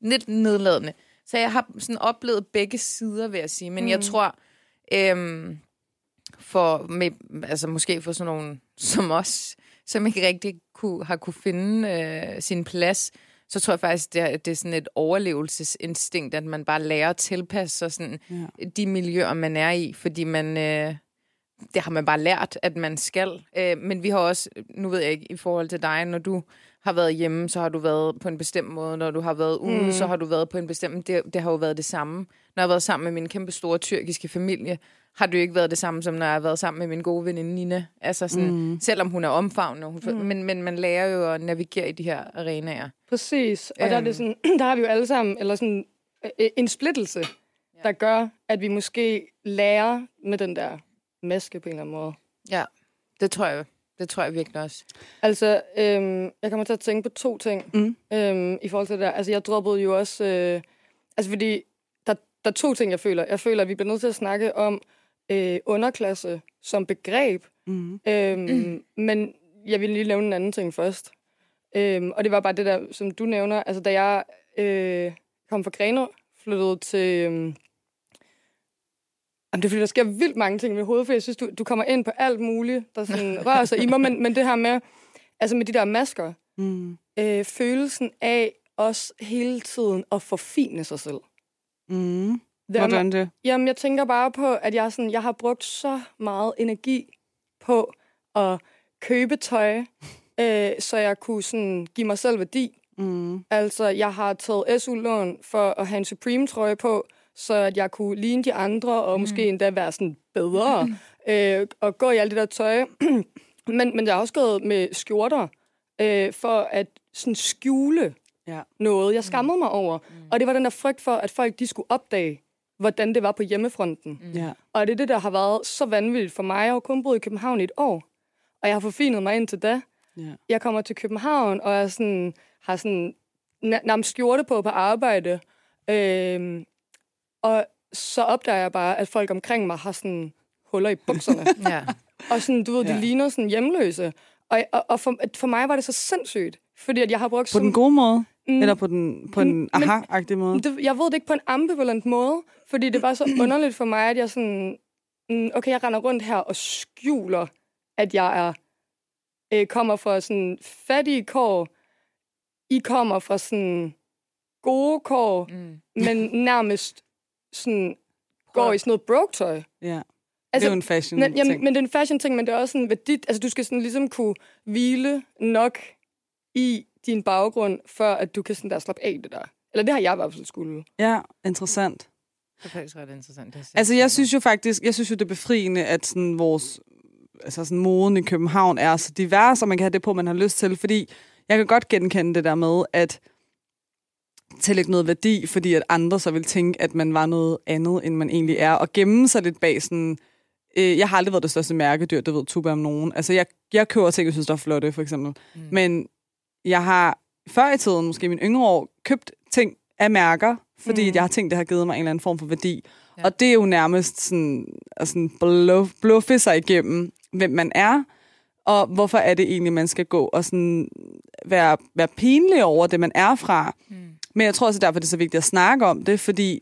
lidt nedladende. Så jeg har sådan oplevet begge sider, vil jeg sige. Men mm. jeg tror, øhm, for med, altså måske for sådan nogen som os, som ikke rigtig kunne, har kunne finde øh, sin plads, så tror jeg faktisk, det er, det er sådan et overlevelsesinstinkt, at man bare lærer at tilpasse sig sådan, ja. de miljøer, man er i, fordi man... Øh, det har man bare lært, at man skal. Øh, men vi har også, nu ved jeg ikke, i forhold til dig, når du har været hjemme, så har du været på en bestemt måde. Når du har været ude, mm. så har du været på en bestemt... Det, det har jo været det samme. Når jeg har været sammen med min kæmpe store tyrkiske familie, har det jo ikke været det samme, som når jeg har været sammen med min gode veninde Nina. Altså sådan, mm. selvom hun er omfavnende. Hun, mm. men, men man lærer jo at navigere i de her arenaer. Præcis. Og øhm. der, er det sådan, der har vi jo alle sammen eller sådan, øh, en splittelse, ja. der gør, at vi måske lærer med den der maske på en eller anden måde. Ja, det tror jeg. Det tror jeg virkelig også. Altså, øhm, jeg kommer til at tænke på to ting mm. øhm, i forhold til det der. Altså, jeg droppede jo også... Øh, altså, fordi der, der er to ting, jeg føler. Jeg føler, at vi bliver nødt til at snakke om øh, underklasse som begreb. Mm. Øhm, mm. Men jeg vil lige nævne en anden ting først. Øhm, og det var bare det der, som du nævner. Altså, da jeg øh, kom fra Grenå, flyttede til... Øh, Jamen, det er fordi, der sker vildt mange ting i mit hoved, for jeg synes, du, du kommer ind på alt muligt, der sådan rører sig i mig, men, men det her med, altså med de der masker, mm. øh, følelsen af også hele tiden at forfine sig selv. Mm. Hvordan det? Jamen, jeg tænker bare på, at jeg, sådan, jeg har brugt så meget energi på at købe tøj, øh, så jeg kunne sådan, give mig selv værdi. Mm. Altså, jeg har taget SU-lån for at have en Supreme-trøje på, så at jeg kunne ligne de andre, og mm. måske endda være sådan bedre, mm. øh, og gå i alt det der tøj. men, men jeg har også gået med skjorter, øh, for at sådan skjule ja. noget, jeg skammede mm. mig over. Mm. Og det var den der frygt for, at folk de skulle opdage, hvordan det var på hjemmefronten. Mm. Ja. Og det er det, der har været så vanvittigt for mig. Jeg har kun boet i København i et år, og jeg har forfinet mig indtil da. Ja. Jeg kommer til København, og jeg sådan, har sådan nærmest skjorte på på arbejde. Øh, og så opdager jeg bare, at folk omkring mig har sådan huller i bukserne. ja. Og sådan, du ved, de ja. ligner sådan hjemløse. Og, og, og for, for mig var det så sindssygt, fordi at jeg har brugt... På så... den gode måde? Mm, Eller på, den, på en aha-agtig måde? Det, jeg ved det ikke på en ambivalent måde, fordi det var så underligt for mig, at jeg sådan... Mm, okay, jeg render rundt her og skjuler, at jeg er øh, kommer fra sådan fattige kår. I kommer fra sådan gode kår, mm. men nærmest sådan går i sådan noget broke-tøj. Ja. Altså, det er jo en fashion-ting. Jamen, men det er en fashion-ting, men det er også sådan værdit. Altså, du skal sådan ligesom kunne hvile nok i din baggrund, før at du kan sådan der slappe af det der. Eller det har jeg i hvert fald skulle. Ja, interessant. Det er faktisk ret interessant. Det altså, jeg synes jo faktisk, jeg synes jo, det er befriende, at sådan vores, altså sådan moden i København er så divers, og man kan have det på, man har lyst til, fordi jeg kan godt genkende det der med, at tillægge noget værdi, fordi at andre så vil tænke, at man var noget andet, end man egentlig er, og gemme sig lidt bag sådan... Øh, jeg har aldrig været det største mærkedyr, det ved Tuba om nogen. Altså, jeg, jeg køber ting, jeg synes, der er flotte, for eksempel. Mm. Men jeg har før i tiden, måske i mine yngre år, købt ting af mærker, fordi mm. jeg har tænkt, det har givet mig en eller anden form for værdi. Ja. Og det er jo nærmest sådan, altså, bluff, bluffe sig igennem, hvem man er, og hvorfor er det egentlig, man skal gå og sådan være, være pinlig over det, man er fra. Mm. Men jeg tror også, derfor det er så vigtigt at snakke om det, fordi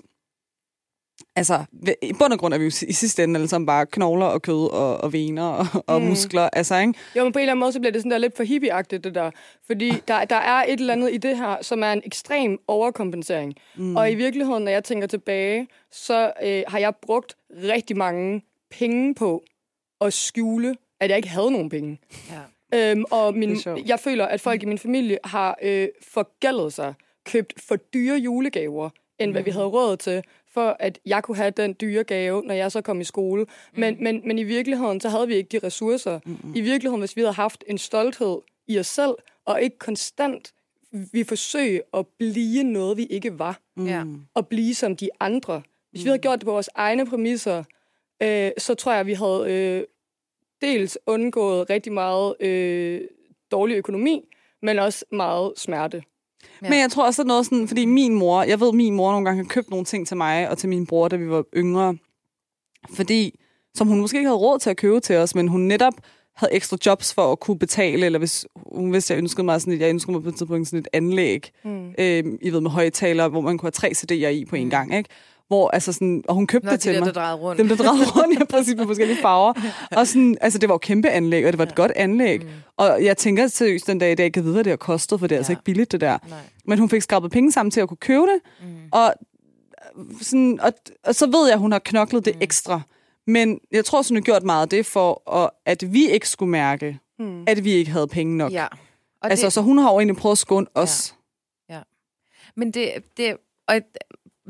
altså, i bund og grund er vi jo i sidste ende alle sammen bare knogler og kød og, og vener og, og mm. muskler. Altså, ikke? Jo, men på en eller anden måde, så bliver det sådan der lidt for hippieagtigt, det der. Fordi der, der er et eller andet i det her, som er en ekstrem overkompensering. Mm. Og i virkeligheden, når jeg tænker tilbage, så øh, har jeg brugt rigtig mange penge på at skjule, at jeg ikke havde nogen penge. Ja. Øhm, og min, jeg føler, at folk i min familie har øh, forgældet sig købt for dyre julegaver, end hvad vi mm. havde råd til, for at jeg kunne have den dyre gave, når jeg så kom i skole. Men, mm. men, men i virkeligheden, så havde vi ikke de ressourcer. Mm. I virkeligheden, hvis vi havde haft en stolthed i os selv, og ikke konstant vi forsøge at blive noget, vi ikke var. Mm. Og blive som de andre. Hvis vi havde gjort det på vores egne præmisser, øh, så tror jeg, vi havde øh, dels undgået rigtig meget øh, dårlig økonomi, men også meget smerte. Ja. Men jeg tror også, at noget sådan, fordi min mor, jeg ved, at min mor nogle gange har købt nogle ting til mig og til min bror, da vi var yngre, fordi, som hun måske ikke havde råd til at købe til os, men hun netop havde ekstra jobs for at kunne betale, eller hvis, hun vidste, jeg ønskede mig sådan et, jeg ønskede mig på et tidspunkt sådan et anlæg, mm. øh, I ved, med højtaler, hvor man kunne have tre CD'er i på en mm. gang, ikke? Hvor altså sådan, og hun købte Nå, det til der, mig. Der drejede rundt. Dem, der drejede rundt, ja, præcis på forskellige farver. Og sådan, altså, det var jo kæmpe anlæg, og det var et ja. godt anlæg. Mm. Og jeg tænker seriøst den dag i dag, kan vide, hvad det har kostet, for det er altså ja. altså ikke billigt, det der. Nej. Men hun fik skrabet penge sammen til at kunne købe det, mm. og, sådan, og, og så ved jeg, at hun har knoklet det mm. ekstra. Men jeg tror, hun har gjort meget af det for, at, at vi ikke skulle mærke, mm. at vi ikke havde penge nok. Ja. Og Altså, det, så hun har jo egentlig prøvet at skåne os. Men det, det og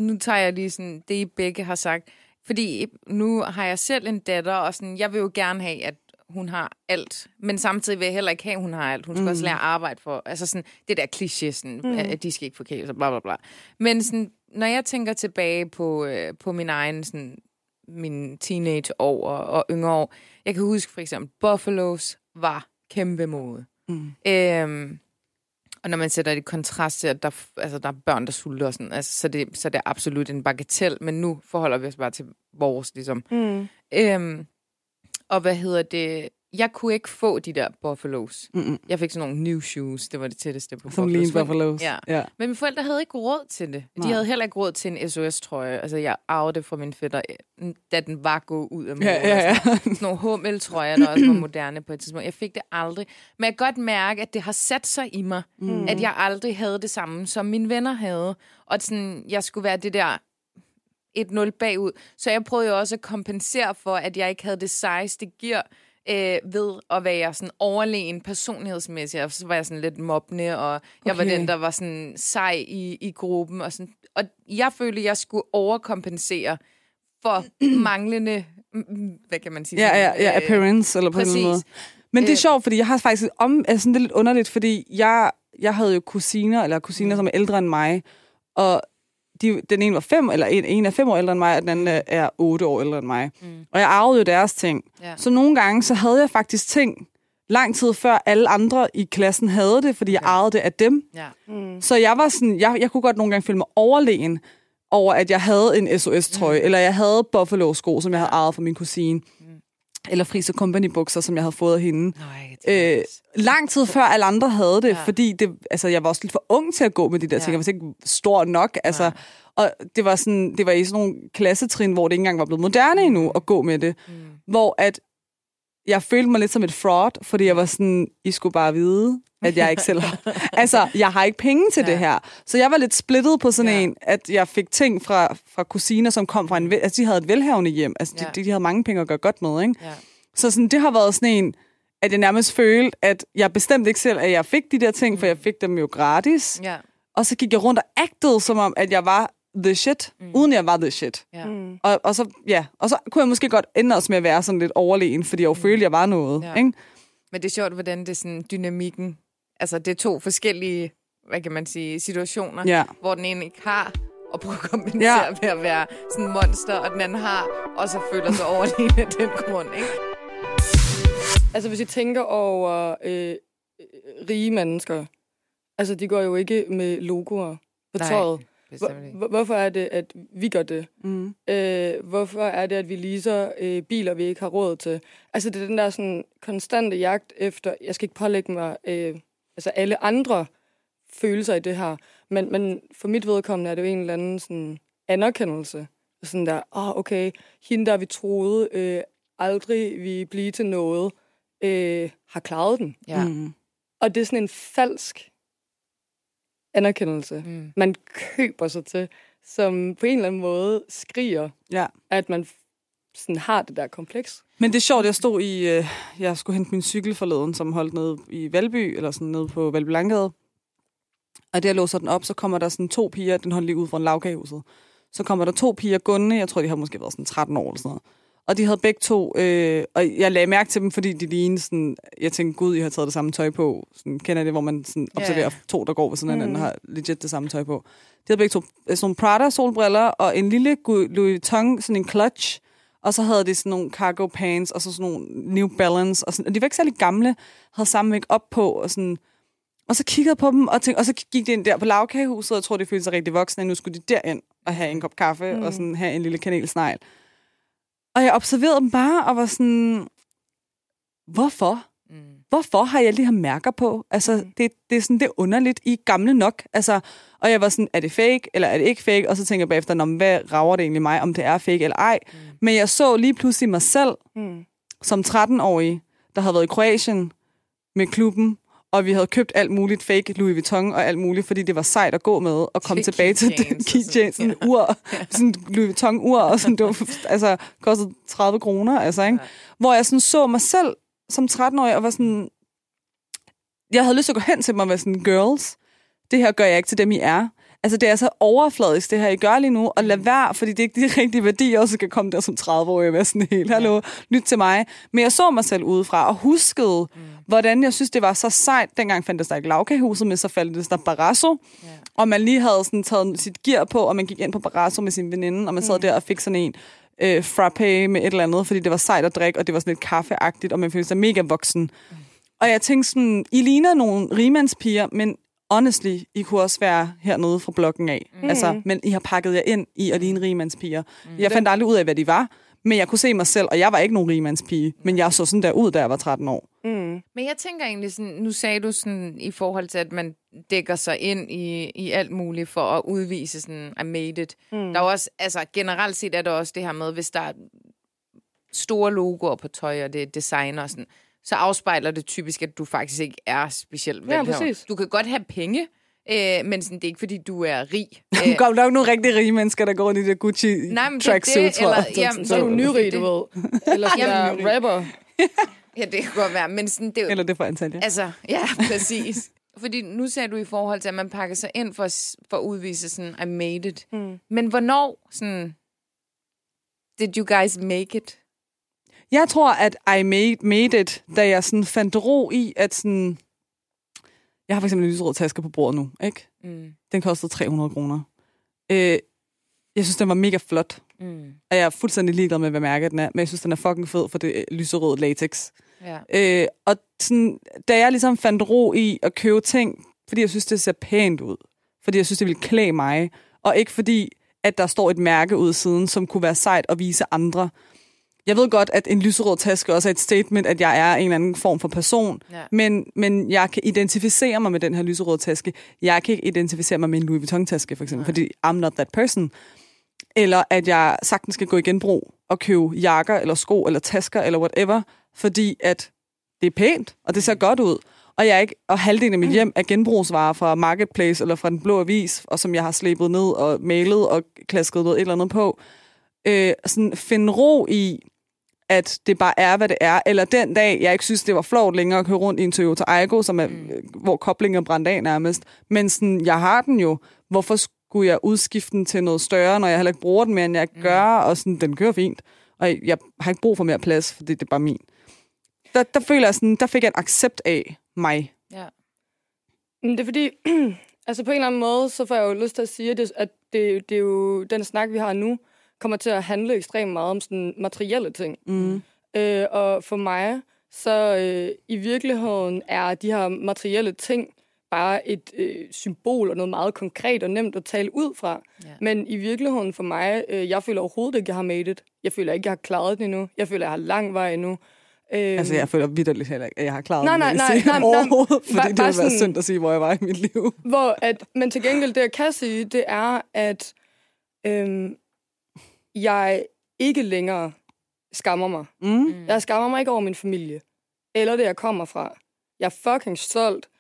nu tager jeg lige sådan, det I begge har sagt. Fordi nu har jeg selv en datter, og sådan, jeg vil jo gerne have, at hun har alt. Men samtidig vil jeg heller ikke have, at hun har alt. Hun skal mm. også lære at arbejde for. Altså sådan, det der kliché, sådan, mm. at de skal ikke få kæle, bla bla bla. Men sådan, når jeg tænker tilbage på, øh, på min egen sådan, min teenageår og, og yngre år, jeg kan huske for eksempel, Buffalos var kæmpe mode. Mm. Øhm, og når man sætter det i kontrast til, at der, altså, der er børn, der sulter og sådan, altså, så, det, så det er absolut en bagatel, men nu forholder vi os bare til vores, ligesom. Mm. Øhm, og hvad hedder det? Jeg kunne ikke få de der Buffalos. Mm-mm. Jeg fik sådan nogle new shoes, det var det tætteste på Som Buffalos. lige Buffalos. Ja. ja. Men mine forældre havde ikke råd til det. De Nej. havde heller ikke råd til en SOS-trøje. Altså, jeg arvede det fra min fætter, øh, da den var gået ud af mode. Ja, ja, ja. Sådan nogle hummeltrøjer, der også var moderne på et tidspunkt. Jeg fik det aldrig. Men jeg kan godt mærke, at det har sat sig i mig, mm. at jeg aldrig havde det samme, som mine venner havde. Og sådan, jeg skulle være det der 1-0 bagud. Så jeg prøvede jo også at kompensere for, at jeg ikke havde det sejeste gear øh, ved at være sådan overlegen personlighedsmæssigt. Og så var jeg sådan lidt mobbende, og jeg var Okay. den, der var sådan sej i, i gruppen. Og, sådan. og jeg følte, jeg skulle overkompensere for manglende, hvad kan man sige? Ja, ja, ja, øh, appearance, eller på en eller anden præcis. måde. Men det er Øh. sjovt, fordi jeg har faktisk om, altså sådan, det er lidt underligt, fordi jeg, jeg havde jo kusiner, eller kusiner, Mm. som er ældre end mig, og de, den ene var fem, eller en, en er fem år ældre end mig, og den anden er- otte år ældre end mig. Mm. Og jeg arvede jo deres ting. Ja. Så nogle gange, så havde jeg faktisk ting, lang tid før alle andre i klassen havde det, fordi jeg Ja. arvede det af dem. Ja. Mm. Så jeg var sådan, jeg, jeg kunne godt nogle gange føle mig overlegen over, at jeg havde en SOS-trøje, mm. eller jeg havde Buffalo-sko, som jeg havde ejet fra min kusine. Mm. Eller Friese Company-bukser, som jeg havde fået af hende. Jeg Øh, lang tid før alle andre havde det, Ja. ja. fordi det, altså, jeg var også lidt for ung til at gå med de der Ja. ting. Jeg var ikke stor nok. Altså, Nej. og det var, sådan, det var i sådan nogle klassetrin, hvor det ikke engang var blevet moderne endnu at gå med det. mm. Hvor at jeg følte mig lidt som et fraud, fordi jeg var sådan, I skulle bare vide, at jeg ikke selv har... altså, jeg har ikke penge til Ja. det her. Så jeg var lidt splittet på sådan Ja. en, at jeg fik ting fra, fra kusiner, som kom fra en... Altså, de havde et velhavende hjem. Altså, Ja. de, de havde mange penge at gøre godt med, ikke? Ja. Så sådan, det har været sådan en, at jeg nærmest følte, at jeg bestemte ikke selv, at jeg fik de der ting, for jeg fik dem jo gratis. Ja. Og så gik jeg rundt og actede, som om, at jeg var the shit, mm. uden jeg var the shit. Ja. Mm. Og, og, så, ja, og så kunne jeg måske godt ende også med at være sådan lidt overlegen, fordi jeg jo følte, at jeg var noget. Ja. Ikke? Men det er sjovt, hvordan det er sådan dynamikken. Altså, det er to forskellige, hvad kan man sige, situationer, Ja. hvor den ene ikke har og prøver at kompensere Ja. ved at være sådan en monster, og den anden har, og så føler sig overlegen af den grund, ikke? Altså, hvis I tænker over øh, øh, rige mennesker, altså, de går jo ikke med logoer på Nej, tøjet. Bestemt ikke. Hvor, hvorfor er det, at vi gør det? Mm. Øh, hvorfor er det, at vi leaser øh, biler, vi ikke har råd til? Altså, det er den der sådan, konstante jagt efter, jeg skal ikke pålægge mig øh, altså alle andre følelser i det her, men, men for mit vedkommende er det jo en eller anden sådan, anerkendelse. Sådan der, åh, oh, okay, hende der vi troede øh, aldrig vi blive til noget, øh, har klaret den. Ja. Mm. Og det er sådan en falsk anerkendelse, Mm. man køber sig til, som på en eller anden måde skriger, Ja. at man sådan har det der kompleks. Men det er sjovt, jeg stod i, øh, jeg skulle hente min cykel forleden, som holdt nede i Valby, eller sådan nede på Valby Langgade. Og jeg låser den op, så kommer der sådan to piger, den holdt lige ud fra en lavkagehuset. Så kommer der to piger gående, jeg tror, de har måske været sådan 13 år eller sådan noget. Og de havde begge to, øh, og jeg lagde mærke til dem, fordi de lignede sådan, jeg tænkte, gud, I har taget det samme tøj på. Sådan, kender det, hvor man sådan observerer ja. to, der går ved sådan Mm. anden, har legit det samme tøj på. De havde begge to øh, sådan nogle Prada-solbriller, og en lille Louis Vuitton, sådan en clutch, og så havde de sådan nogle cargo pants, og så sådan nogle New Balance, og, sådan, og de var ikke særlig gamle, havde samme make op på, og sådan, og så kiggede på dem, og, tænkte, og så gik de ind der på lavkagehuset, og jeg tror, de følte sig rigtig voksne, nu skulle de derind og have en kop kaffe, mm. og sådan have en lille kanelsnegl. Og jeg observerede dem bare, og var sådan, hvorfor? Mm. Hvorfor har jeg lige har mærker på? Altså, Mm. det, det er sådan, det er underligt. I er gamle nok. Altså, og jeg var sådan, er det fake, eller er det ikke fake? Og så tænker jeg bagefter, "Nå, hvad rager det egentlig mig, om det er fake eller ej? Mm. Men jeg så lige pludselig mig selv, Mm. som 13-årig, der havde været i Kroatien med klubben, og vi havde købt alt muligt fake Louis Vuitton og alt muligt, fordi det var sejt at gå med og komme Til tilbage til den keychain, sådan. ur, sådan Louis Vuitton-ur, og sådan, det var, altså, kostede 30 kroner, altså, ikke? Ja. Hvor jeg sådan så mig selv som 13-årig og var sådan, jeg havde lyst til at gå hen til dem og være sådan, girls, det her gør jeg ikke til dem, I er. Altså, det er så overfladisk, det her, I gør lige nu, og lad være, fordi det er ikke de rigtige værdier, og så skal komme der som 30-årig og være sådan helt, hallo, lyt til mig. Men jeg så mig selv udefra, og huskede, mm. hvordan jeg synes, det var så sejt. Dengang fandtes der ikke lavkagehuset, men så fandtes der Barrasso, ja. og man lige havde sådan taget sit gear på, og man gik ind på Barrasso med sin veninde, og man sad mm. der og fik sådan en øh, frappe med et eller andet, fordi det var sejt at drikke, og det var sådan lidt kaffeagtigt, og man følte sig mega voksen. Mm. Og jeg tænkte sådan, I ligner nogle rigmandspiger, men honestly, I kunne også være hernede fra blokken af. Mm. Altså, men I har pakket jer ind i at ligne rigmandspiger. Mm. Jeg fandt aldrig ud af, hvad de var, men jeg kunne se mig selv, og jeg var ikke nogen rigmandspige, men jeg så sådan der ud, da jeg var 13 år. Mm. Men jeg tænker egentlig sådan, nu sagde du sådan i forhold til, at man dækker sig ind i, i alt muligt for at udvise sådan, I made it. Mm. Der er også, altså generelt set er der også det her med, hvis der er store logoer på tøj, og det er design og sådan, så afspejler det typisk, at du faktisk ikke er specielt velhavende. Ja, du kan godt have penge, øh, men sådan, det er ikke, fordi du er rig. Der kommer nok nogle rigtig rige mennesker, der går i det Gucci Nej, men tracksuit, tror jeg. Jamen, så er du nyrig, du ved. Eller sådan der rapper. ja, det kan godt være, men sådan... Det, Eller det for antal, ja. Altså, ja, præcis. Fordi nu ser du i forhold til, at man pakker sig ind for, for at udvise sådan, I made it. Mm. Men hvornår sådan... Did you guys make it? Jeg tror, at I made, made it, da jeg sådan fandt ro i, at sådan... Jeg har for eksempel en lyserød taske på bordet nu, ikke? Mm. Den kostede 300 kroner. Øh, jeg synes, den var mega flot. Mm. Og jeg er fuldstændig ligeglad med, hvad mærke den er, men jeg synes, den er fucking fed for det lyserøde latex. Ja. Øh, og sådan, da jeg ligesom fandt ro i at købe ting, fordi jeg synes, det ser pænt ud, fordi jeg synes, det ville klæde mig, og ikke fordi, at der står et mærke ud siden, som kunne være sejt at vise andre, jeg ved godt, at en lyserød taske også er et statement, at jeg er en eller anden form for person, ja. men, men jeg kan identificere mig med den her lyserøde taske. Jeg kan ikke identificere mig med en Louis Vuitton-taske, for eksempel, Nej. fordi I'm not that person. Eller at jeg sagtens skal gå i genbrug og købe jakker, eller sko, eller tasker, eller whatever, fordi at det er pænt, og det ser mm. godt ud. Og, jeg er ikke, og halvdelen af mit hjem er genbrugsvarer fra Marketplace eller fra Den Blå Avis, og som jeg har slæbet ned og malet og klasket noget et eller andet på. Øh, sådan finde ro i, at det bare er, hvad det er. Eller den dag, jeg ikke synes, det var flot længere at køre rundt i en Toyota Aygo, som er, mm. hvor koblingen er brændt af nærmest. Men sådan, jeg har den jo. Hvorfor skulle jeg udskifte den til noget større, når jeg heller ikke bruger den mere, end jeg mm. gør? Og sådan, den kører fint. Og jeg har ikke brug for mere plads, for det, det er bare min. Der, der føler jeg sådan, der fik jeg en accept af mig. Ja. Men det er fordi, altså på en eller anden måde, så får jeg jo lyst til at sige, at det, at det, det er jo den snak, vi har nu, kommer til at handle ekstremt meget om sådan materielle ting. Mm. Øh, og for mig, så øh, i virkeligheden er de her materielle ting bare et øh, symbol og noget meget konkret og nemt at tale ud fra. Ja. Men i virkeligheden for mig, øh, jeg føler overhovedet ikke, jeg har made it. Jeg føler ikke, jeg har klaret det endnu. Jeg føler, jeg har lang vej endnu. Øhm, altså, jeg føler vidderligt heller ikke, at jeg har klaret nej, nej, nej, nej, nej, overhovedet, nej, fordi bare, det ville være synd at sige, hvor jeg var i mit liv. Hvor at, men til gengæld, det jeg kan sige, det er, at øhm, jeg ikke længere skammer mig. Mm. Jeg skammer mig ikke over min familie, eller det, jeg kommer fra. Jeg er fucking stolt,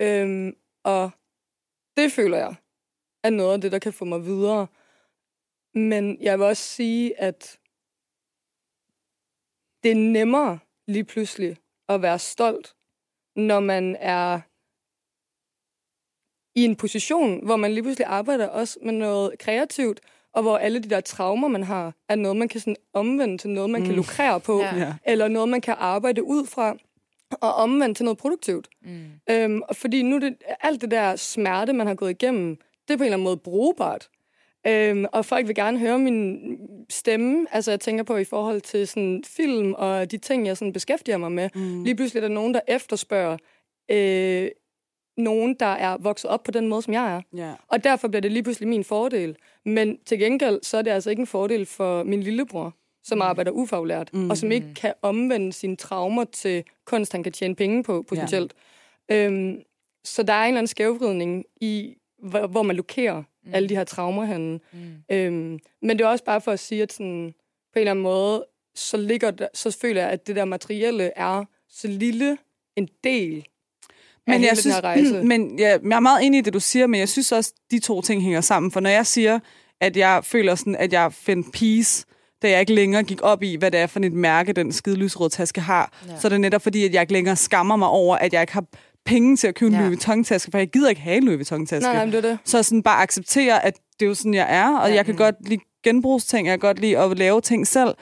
øhm, og det føler jeg er noget af det, der kan få mig videre. Men jeg vil også sige, at det er nemmere lige pludselig at være stolt, når man er i en position, hvor man lige pludselig arbejder også med noget kreativt, og hvor alle de der traumer, man har, er noget, man kan sådan omvende til noget, man mm. kan lukrere på, ja. eller noget, man kan arbejde ud fra, og omvende til noget produktivt. Mm. Øhm, fordi nu det, alt det der smerte, man har gået igennem, det er på en eller anden måde brugbart. Øhm, og folk vil gerne høre min stemme. Altså, jeg tænker på i forhold til sådan film og de ting, jeg sådan beskæftiger mig med. Mm. Lige pludselig er der nogen, der efterspørger øh, nogen, der er vokset op på den måde, som jeg er. Yeah. Og derfor bliver det lige pludselig min fordel. Men til gengæld, så er det altså ikke en fordel for min lillebror, som mm. arbejder ufaglært, mm. og som ikke kan omvende sine traumer til kunst, han kan tjene penge på, potentielt. Yeah. Øhm, så der er en eller anden skævvridning i, hvor, hvor man lokerer mm. alle de her traumer henne. Mm. Øhm, men det er også bare for at sige, at sådan, på en eller anden måde, så, ligger der, så føler jeg, at det der materielle er så lille en del men jeg synes, rejse. Men ja, jeg er meget enig i det, du siger, men jeg synes også, de to ting hænger sammen. For når jeg siger, at jeg føler sådan, at jeg finder peace, da jeg ikke længere gik op i, hvad det er for et mærke, den skide lysrøde taske har, ja. så er det netop fordi, at jeg ikke længere skammer mig over, at jeg ikke har penge til at købe en Ja. Louis Vuitton-taske, for jeg gider ikke have en Louis Vuitton-taske. Nej, nej, det er det. Så sådan bare acceptere, at det er jo sådan, jeg er, og Ja. jeg kan godt lide genbrugsting, jeg kan godt lide at lave ting selv,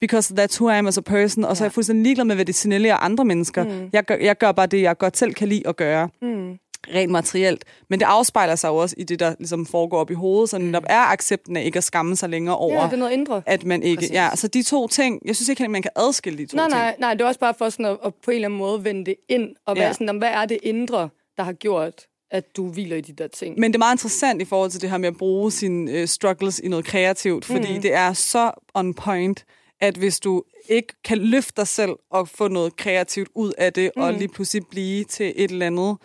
because that's who I am as a person, og så er Ja. jeg fuldstændig ligeglad med, hvad det signalerer andre mennesker. Mm. Jeg, gør, jeg gør bare det, jeg godt selv kan lide at gøre, Mm. rent materielt. Men det afspejler sig jo også i det, der ligesom foregår op i hovedet, så netop er accepten af ikke at skamme sig længere over, Ja, det er noget indre. at man ikke... Præcis. Ja, så de to ting, jeg synes ikke, at man kan adskille de to Nej, ting. nej, nej, det er også bare for sådan at, at på en eller anden måde vende det ind, og være Ja. sådan, "Nå, hvad er det indre, der har gjort, at du hviler i de der ting? Men det er meget interessant i forhold til det her med at bruge sine øh, struggles i noget kreativt, fordi mm. det er så on point, at hvis du ikke kan løfte dig selv og få noget kreativt ud af det, mm. og lige pludselig blive til et eller andet,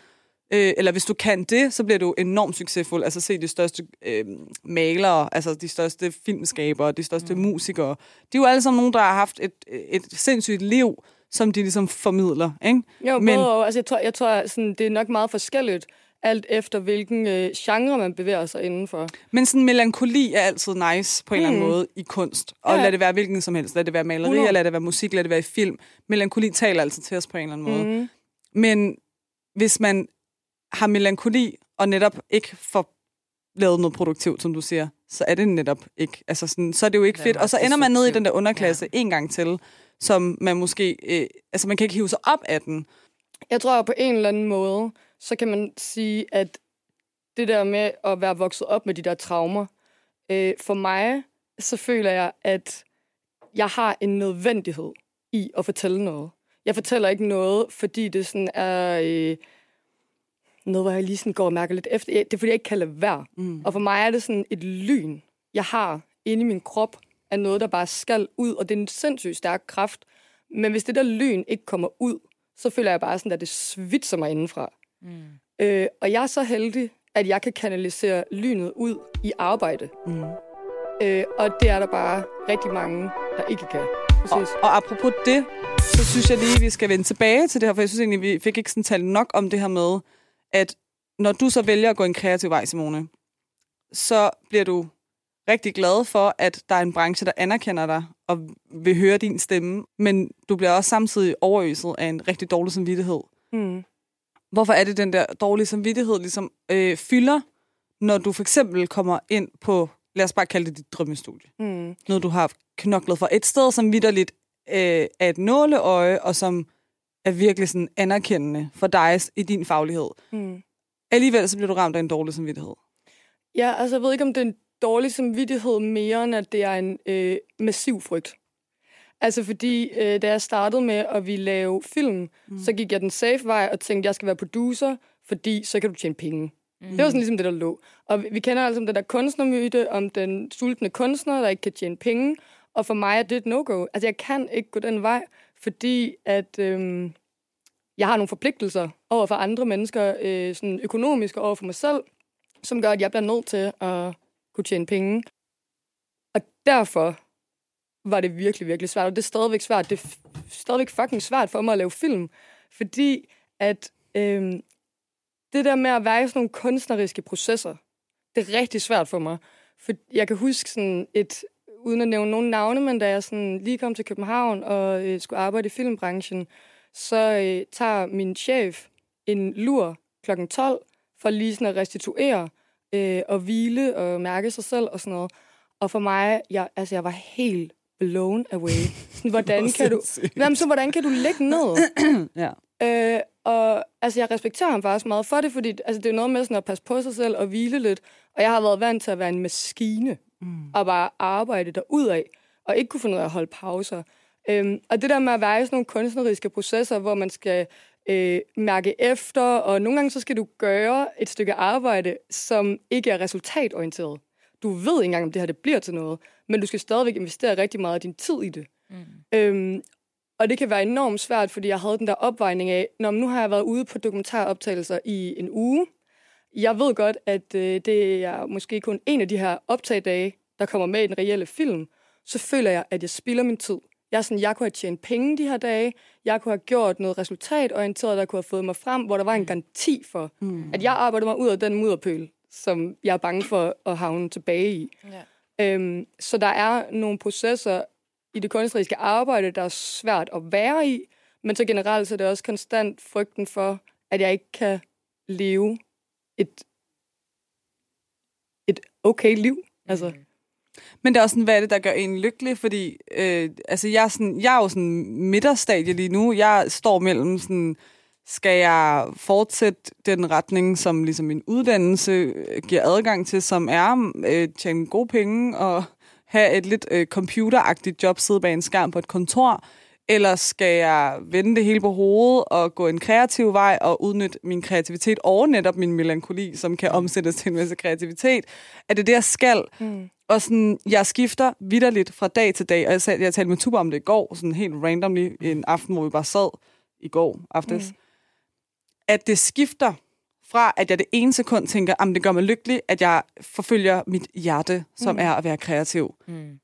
øh, eller hvis du kan det, så bliver du enormt succesfuld. Altså se de største øh, malere, altså de største filmskabere, de største mm. musikere. De er jo alle sammen nogen, der har haft et, et sindssygt liv, som de ligesom formidler, ikke? Jo, Men- både og. Altså, jeg tror, jeg tror sådan, det er nok meget forskelligt, alt efter hvilken øh, genre man bevæger sig indenfor. Men sådan melankoli er altid nice på en mm. eller anden måde i kunst. Og Ja. lad det være hvilken som helst. Lad det være maleri, 100. lad det være musik, lad det være i film. Melankoli taler altid til os på en eller anden måde. Mm. Men hvis man har melankoli, og netop ikke får lavet noget produktivt, som du siger, så er det netop ikke. Altså sådan, så er det jo ikke Det fedt. Og så ender man ned i den der underklasse ja. en gang til, som man måske... Øh, altså man kan ikke hive sig op af den. Jeg tror på en eller anden måde, så kan man sige, at det der med at være vokset op med de der traumer, øh, for mig, så føler jeg, at jeg har en nødvendighed i at fortælle noget. Jeg fortæller ikke noget, fordi det sådan er øh, noget, hvor jeg lige sådan går og mærker lidt efter. Det er, fordi jeg ikke kan lade være. Mm. Og for mig er det sådan et lyn, jeg har inde i min krop, af noget, der bare skal ud, og det er en sindssygt stærk kraft. Men hvis det der lyn ikke kommer ud, så føler jeg bare sådan, at det svitser mig indenfra. Mm. Øh, og jeg er så heldig, at jeg kan kanalisere lynet ud i arbejde. Mm. Øh, og det er der bare rigtig mange, der ikke kan. Og, Præcis. og apropos det, så synes jeg lige, at vi skal vende tilbage til det her, for jeg synes egentlig, vi fik ikke sådan talt nok om det her med, at når du så vælger at gå en kreativ vej, Simone, så bliver du rigtig glad for, at der er en branche, der anerkender dig og vil høre din stemme, men du bliver også samtidig overøset af en rigtig dårlig samvittighed. Mm. Hvorfor er det, den der dårlige samvittighed ligesom øh, fylder, når du for eksempel kommer ind på, lad os bare kalde det dit drømmestudie? Mm. noget, du har knoklet for. Et sted, som vidderligt øh, er et nåleøje, og som er virkelig sådan anerkendende for dig i din faglighed. Mm. Alligevel så bliver du ramt af en dårlig samvittighed. Ja, altså jeg ved ikke, om det er en dårlig samvittighed mere, end at det er en øh, massiv frygt. Altså fordi, øh, da jeg startede med at vi lave film, mm. så gik jeg den safe vej og tænkte, jeg skal være producer, fordi så kan du tjene penge. Mm. Det var sådan ligesom det, der lå. Og vi, vi kender altså den der kunstnermyte om den sultne kunstner, der ikke kan tjene penge. Og for mig er det et no-go. Altså jeg kan ikke gå den vej, fordi at øhm, jeg har nogle forpligtelser over for andre mennesker, øh, sådan økonomisk og over for mig selv, som gør, at jeg bliver nødt til at kunne tjene penge. Og derfor var det virkelig, virkelig svært. Og det er stadigvæk svært. Det er stadigvæk fucking svært for mig at lave film. Fordi at øhm, det der med at være i sådan nogle kunstneriske processer, det er rigtig svært for mig. For jeg kan huske sådan et, uden at nævne nogen navne, men da jeg sådan lige kom til København og øh, skulle arbejde i filmbranchen, så øh, tager min chef en lur klokken 12 for lige sådan at restituere øh, og hvile og mærke sig selv og sådan noget. Og for mig, jeg, altså jeg var helt blown away. Sådan, hvordan kan du... Jamen, så hvordan kan du ligge ned? Ja. Øh, og altså, jeg respekterer ham faktisk meget for det, fordi altså, det er noget med sådan at passe på sig selv og hvile lidt. Og jeg har været vant til at være en maskine mm. og bare arbejde derudad, og ikke kunne finde ud af at holde pauser. Øhm, og det der med at være i sådan nogle kunstneriske processer, hvor man skal øh, mærke efter, og nogle gange så skal du gøre et stykke arbejde, som ikke er resultatorienteret. Du ved ikke engang, om det her det bliver til noget, men du skal stadigvæk investere rigtig meget af din tid i det. Mm. Øhm, og det kan være enormt svært, fordi jeg havde den der opvejning af, når nu har jeg været ude på dokumentaroptagelser i en uge. Jeg ved godt, at øh, det er måske kun en af de her optagdage, der kommer med i den reelle film. Så føler jeg, at jeg spilder min tid. Jeg er sådan, jeg kunne have tjent penge de her dage. Jeg kunne have gjort noget resultatorienteret, der kunne have fået mig frem, hvor der var en garanti for, mm. at jeg arbejdede mig ud af den mudderpøl, som jeg er bange for at havne tilbage i. Ja. Øhm, så der er nogle processer i det kunstneriske arbejde, der er svært at være i, men så generelt så er det også konstant frygten for, at jeg ikke kan leve et, et okay liv. Altså, Mm. Men det er også sådan, hvad er det, der gør en lykkelig? Fordi øh, altså, jeg, er sådan, jeg er jo sådan midterstadie lige nu. Jeg står mellem sådan, skal jeg fortsætte den retning, som ligesom min uddannelse øh, giver adgang til, som er øh, tjene gode penge og have et lidt øh, computeragtigt job, sidde bag en skærm på et kontor, eller skal jeg vende det hele på hovedet og gå en kreativ vej og udnytte min kreativitet og netop min melankoli, som kan omsættes til en masse kreativitet? Er det det, jeg skal? mm. Og sådan, jeg skifter vidderligt fra dag til dag, og jeg, jeg talte med Tuba om det i går, sådan helt randomly, en aften, hvor vi bare sad i går aftes, mm. At det skifter fra, at jeg det ene sekund tænker, at det gør mig lykkelig, at jeg forfølger mit hjerte, som Mm. er at være kreativ. Mm.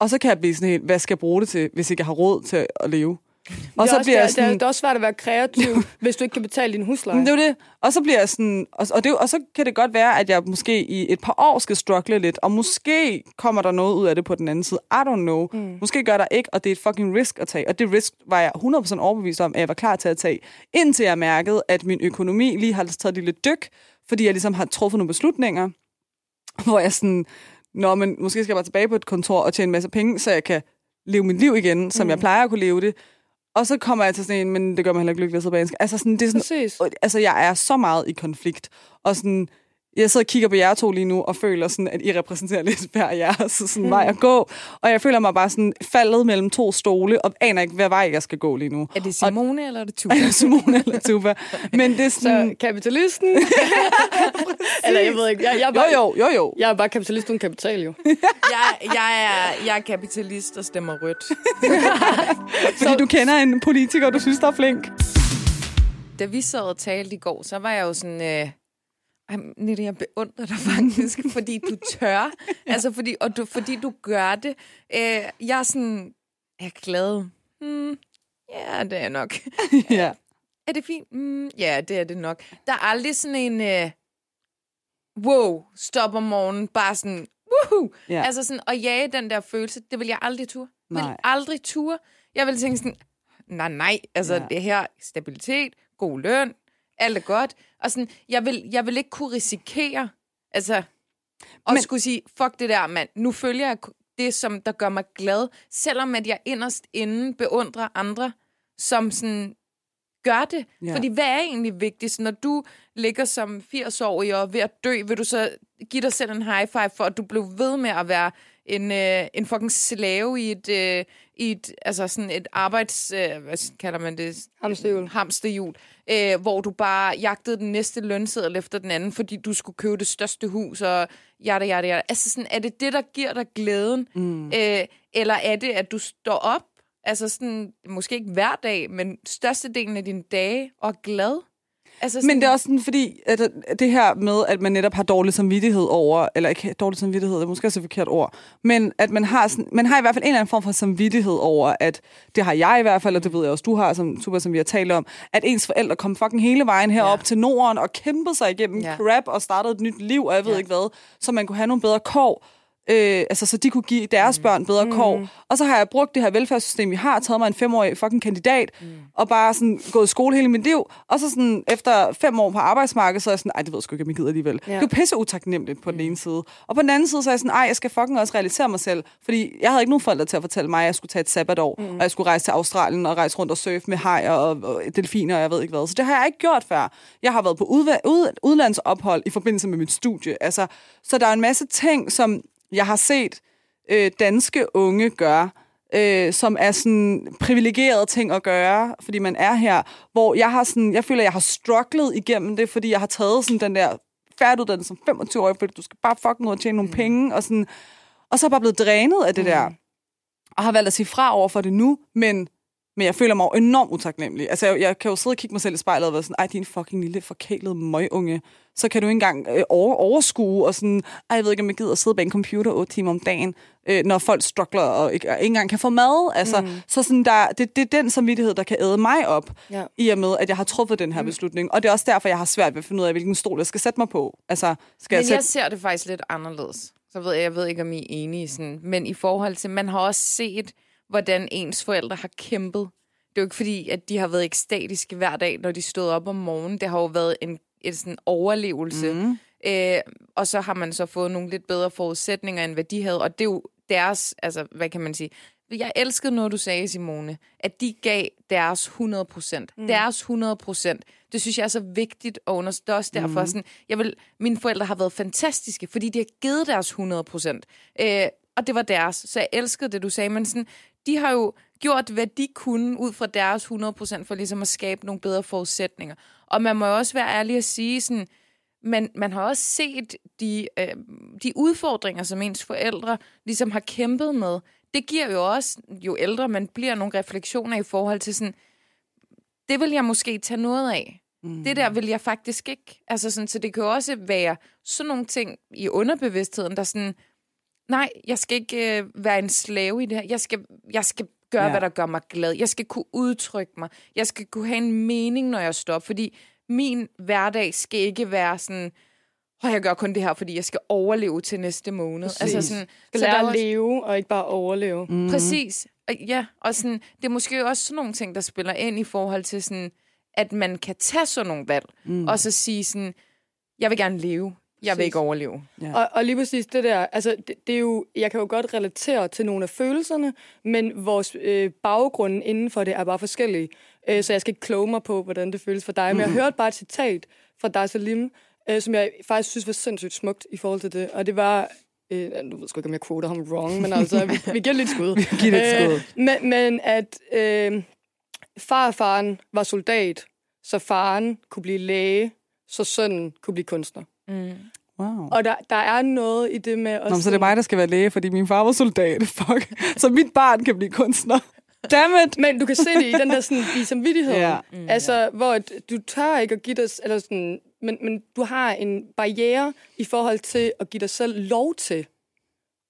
Og så kan jeg blive sådan helt, hvad skal jeg bruge det til, hvis ikke jeg har råd til at leve? Og det, så er bliver det, er, jeg sådan, det er også svært at være kreativ, hvis du ikke kan betale din husleje. Men det er det. Og så bliver jeg sådan, og, og, det, og så kan det godt være, at jeg måske i et par år skal struggle lidt, og måske kommer der noget ud af det på den anden side. I don't know. Mm. Måske gør der ikke, og det er et fucking risk at tage. Og det risk var jeg 100% overbevist om, at jeg var klar til at tage, indtil jeg mærkede, at min økonomi lige har taget et lille dyk, fordi jeg ligesom har truffet nogle beslutninger, hvor jeg sådan, Nå, men måske skal jeg bare tilbage på et kontor og tjene en masse penge, så jeg kan leve mit liv igen, som mm. jeg plejer at kunne leve det. Og så kommer jeg til sådan en, men det gør mig heller ikke lykkelig at sidde en skærm. Altså, sådan, det er sådan, Præcis. altså, jeg er så meget i konflikt. Og sådan, jeg sidder og kigger på jer to lige nu, og føler sådan, at I repræsenterer lidt hver jeres sådan, vej at gå. Og jeg føler mig bare sådan faldet mellem to stole, og aner ikke, hvad vej jeg skal gå lige nu. Er det Simone, eller er det Tuba? Eller Simone eller Tuba. Men det er sådan... Så kapitalisten... Eller jeg ved ikke, jeg, jeg, er Jo, bare, jo, jo, jo. jeg er bare kapitalist uden kapital, jo. jeg, jeg, er, jeg er kapitalist og stemmer rødt. Fordi du kender en politiker, du synes, der er flink. Da vi sad og talte i går, så var jeg jo sådan... Øh, ej, Nette, jeg beundrer dig faktisk, fordi du tør. Altså, fordi, og du, fordi du gør det. Øh, jeg er sådan... Jeg er glad. Hmm, ja, det er nok. ja. Er det fint? Mm, ja, det er det nok. Der er aldrig sådan en... Øh, wow, stop om morgenen. Bare sådan... Woohoo! Ja. Altså sådan, at jage den der følelse, det vil jeg aldrig ture. Vil Nej. aldrig ture. Jeg vil tænke sådan, nej, nej, altså Ja. ja. det her, stabilitet, god løn, alt er godt. Og sådan, jeg vil, jeg vil ikke kunne risikere, altså, at Men- skulle sige, fuck det der, mand. Nu følger jeg det, som der gør mig glad, selvom at jeg inderst inden beundrer andre, som sådan gør det. Ja. Fordi hvad er egentlig vigtigst? Når du ligger som 80-årig og er ved at dø, vil du så give dig selv en high five for, at du blev ved med at være en, øh, en fucking slave i et, øh, i et, altså sådan et arbejds... Øh, hvad kalder man det? Hamsterhjul. Hamsterhjul. Øh, hvor du bare jagtede den næste lønseddel efter den anden, fordi du skulle købe det største hus, og jada, jada, jada. Altså sådan, er det det, der giver dig glæden? Mm. Øh, eller er det, at du står op, altså sådan, måske ikke hver dag, men størstedelen af dine dage, og er glad? Altså sådan, Men det er også sådan, fordi at det her med, at man netop har dårlig samvittighed over, eller ikke dårlig samvittighed, det er måske også et forkert ord, men at man har, sådan, man har i hvert fald en eller anden form for samvittighed over, at det har jeg i hvert fald, og det ved jeg også, du har, som, super, som vi har talt om, at ens forældre kom fucking hele vejen herop Ja. til Norden og kæmpede sig igennem Ja. crap og startede et nyt liv, og jeg ved Ja. ikke hvad, så man kunne have nogle bedre kår. Øh, altså, så de kunne give deres mm. børn bedre mm. kår. Og så har jeg brugt det her velfærdssystem, vi har, taget mig en femårig fucking kandidat, mm. og bare sådan gået i skole hele mit liv. Og så sådan, efter fem år på arbejdsmarkedet, så er jeg sådan, ej, det ved jeg sgu ikke, om jeg gider alligevel. Ja. Ja. Det er jo pisse utaknemmeligt på mm. den ene side. Og på den anden side, så er jeg sådan, ej, jeg skal fucking også realisere mig selv. Fordi jeg havde ikke nogen forældre til at fortælle mig, at jeg skulle tage et sabbatår, mm. og jeg skulle rejse til Australien og rejse rundt og surfe med hajer og, og delfiner, og jeg ved ikke hvad. Så det har jeg ikke gjort før. Jeg har været på udva- ud- udlandsophold i forbindelse med mit studie. Altså, så der er en masse ting, som jeg har set øh, danske unge gøre, øh, som er sådan privilegerede ting at gøre, fordi man er her, hvor jeg har sådan, jeg føler, jeg har strugglet igennem det, fordi jeg har taget sådan den der færdiguddannet som 25 år, fordi du skal bare fucking ud og tjene nogle penge, og sådan, og så er jeg bare blevet drænet af det mm. der, og har valgt at sige fra over for det nu, men men jeg føler mig jo enormt utaknemmelig. Altså, jeg, jeg kan jo sidde og kigge mig selv i spejlet og være sådan, ej, din fucking lille forkælede møgunge. Så kan du ikke engang øh, over, overskue og sådan, ej, jeg ved ikke, om jeg gider at sidde bag en computer 8 timer om dagen, øh, når folk struggler og ikke, og ikke engang kan få mad. Altså, mm. Så sådan der, det, det er den samvittighed, der kan æde mig op, Ja. i og med, at jeg har truffet den her mm. beslutning. Og det er også derfor, jeg har svært ved at finde ud af, hvilken stol jeg skal sætte mig på. Altså, skal jeg Men sætte... jeg ser det faktisk lidt anderledes. Så ved jeg, jeg ved ikke, om I er enige. Sådan. Men i forhold til, man har også set, hvordan ens forældre har kæmpet det er jo ikke fordi, at de har været ekstatiske hver dag, når de stod op om morgenen. Det har jo været en, en sådan overlevelse. Mm. Øh, og så har man så fået nogle lidt bedre forudsætninger, end hvad de havde. Og det er jo deres, altså hvad kan man sige, jeg elskede noget, du sagde, Simone, at de gav deres 100 procent. Mm. Deres 100 procent. Det synes jeg er så vigtigt at understøtte. Også derfor, mm. sådan, jeg vil, mine forældre har været fantastiske, fordi de har givet deres 100 procent. Øh, og det var deres. Så jeg elskede det, du sagde. Men sådan, de har jo gjort, hvad de kunne ud fra deres 100 procent, for ligesom at skabe nogle bedre forudsætninger. Og man må jo også være ærlig at sige, sådan, men man har også set de, øh, de udfordringer, som ens forældre ligesom har kæmpet med det giver jo også, jo ældre man bliver, nogle refleksioner i forhold til sådan, det vil jeg måske tage noget af. Mm. Det der vil jeg faktisk ikke. Altså sådan, så det kan jo også være sådan nogle ting i underbevidstheden, der sådan, nej, jeg skal ikke øh, være en slave i det her. Jeg skal, jeg skal gøre, ja. hvad der gør mig glad. Jeg skal kunne udtrykke mig. Jeg skal kunne have en mening, når jeg står Fordi min hverdag skal ikke være sådan, og jeg gør kun det her, fordi jeg skal overleve til næste måned. Præcis. Altså sådan, skal så lære at også... leve, og ikke bare overleve. Mm. Præcis. Ja, og sådan, det er måske også sådan nogle ting, der spiller ind i forhold til sådan, at man kan tage sådan nogle valg, mm. og så sige sådan, jeg vil gerne leve. Jeg vil ikke overleve. Ja. Og, og lige præcis det der, altså det, det er jo, jeg kan jo godt relatere til nogle af følelserne, men vores øh, baggrund inden for det er bare forskellige. Øh, så jeg skal ikke kloge mig på, hvordan det føles for dig. Men jeg hørte bare et citat fra dig, Salim, øh, som jeg faktisk synes var sindssygt smukt i forhold til det. Og det var... Øh, nu ved jeg ikke, om jeg quoter ham wrong, men altså, vi, vi giver lidt skud. vi giver lidt skud. Øh, men, men at øh, farfaren var soldat, så faren kunne blive læge, så sønnen kunne blive kunstner. Mm. Wow. Og der, der er noget i det med... At Nå, så det er mig, der skal være læge, fordi min far var soldat. Fuck. Så mit barn kan blive kunstner. Dammit! Men du kan se det i den der sådan, i samvittighed. Yeah. Mm, altså, yeah. hvor du tør ikke at give dig... Eller sådan, men, men du har en barriere i forhold til at give dig selv lov til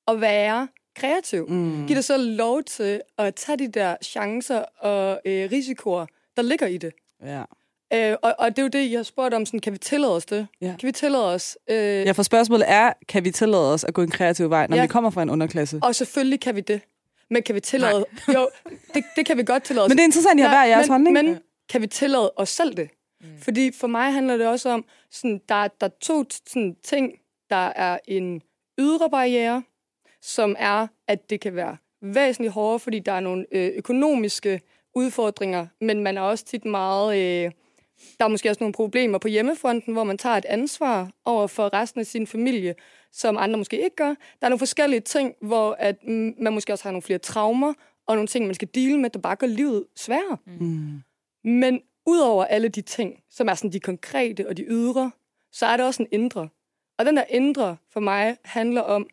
at være kreativ. Mm. Giv dig selv lov til at tage de der chancer og øh, risikoer, der ligger i det. Ja. Øh, og, og det er jo det, jeg har spurgt om, sådan, kan vi tillade os det? Ja. Kan vi tillade os? Øh... Ja, for spørgsmålet er, kan vi tillade os at gå en kreativ vej, når ja. vi kommer fra en underklasse? Og selvfølgelig kan vi det. Men kan vi tillade... Nej. Jo, det, det kan vi godt tillade os. Men det er interessant, at I har hver jeres men, holdning. Men kan vi tillade os selv det? Mm. Fordi for mig handler det også om, sådan, der, der er to sådan, ting. Der er en ydre barriere, som er, at det kan være væsentligt hårdere, fordi der er nogle øh, økonomiske udfordringer, men man er også tit meget... Øh, der er måske også nogle problemer på hjemmefronten, hvor man tager et ansvar over for resten af sin familie, som andre måske ikke gør. Der er nogle forskellige ting, hvor at man måske også har nogle flere traumer, og nogle ting, man skal dele med, der bare gør livet sværere. Mm. Men udover alle de ting, som er sådan de konkrete og de ydre, så er det også en indre. Og den der indre for mig handler om,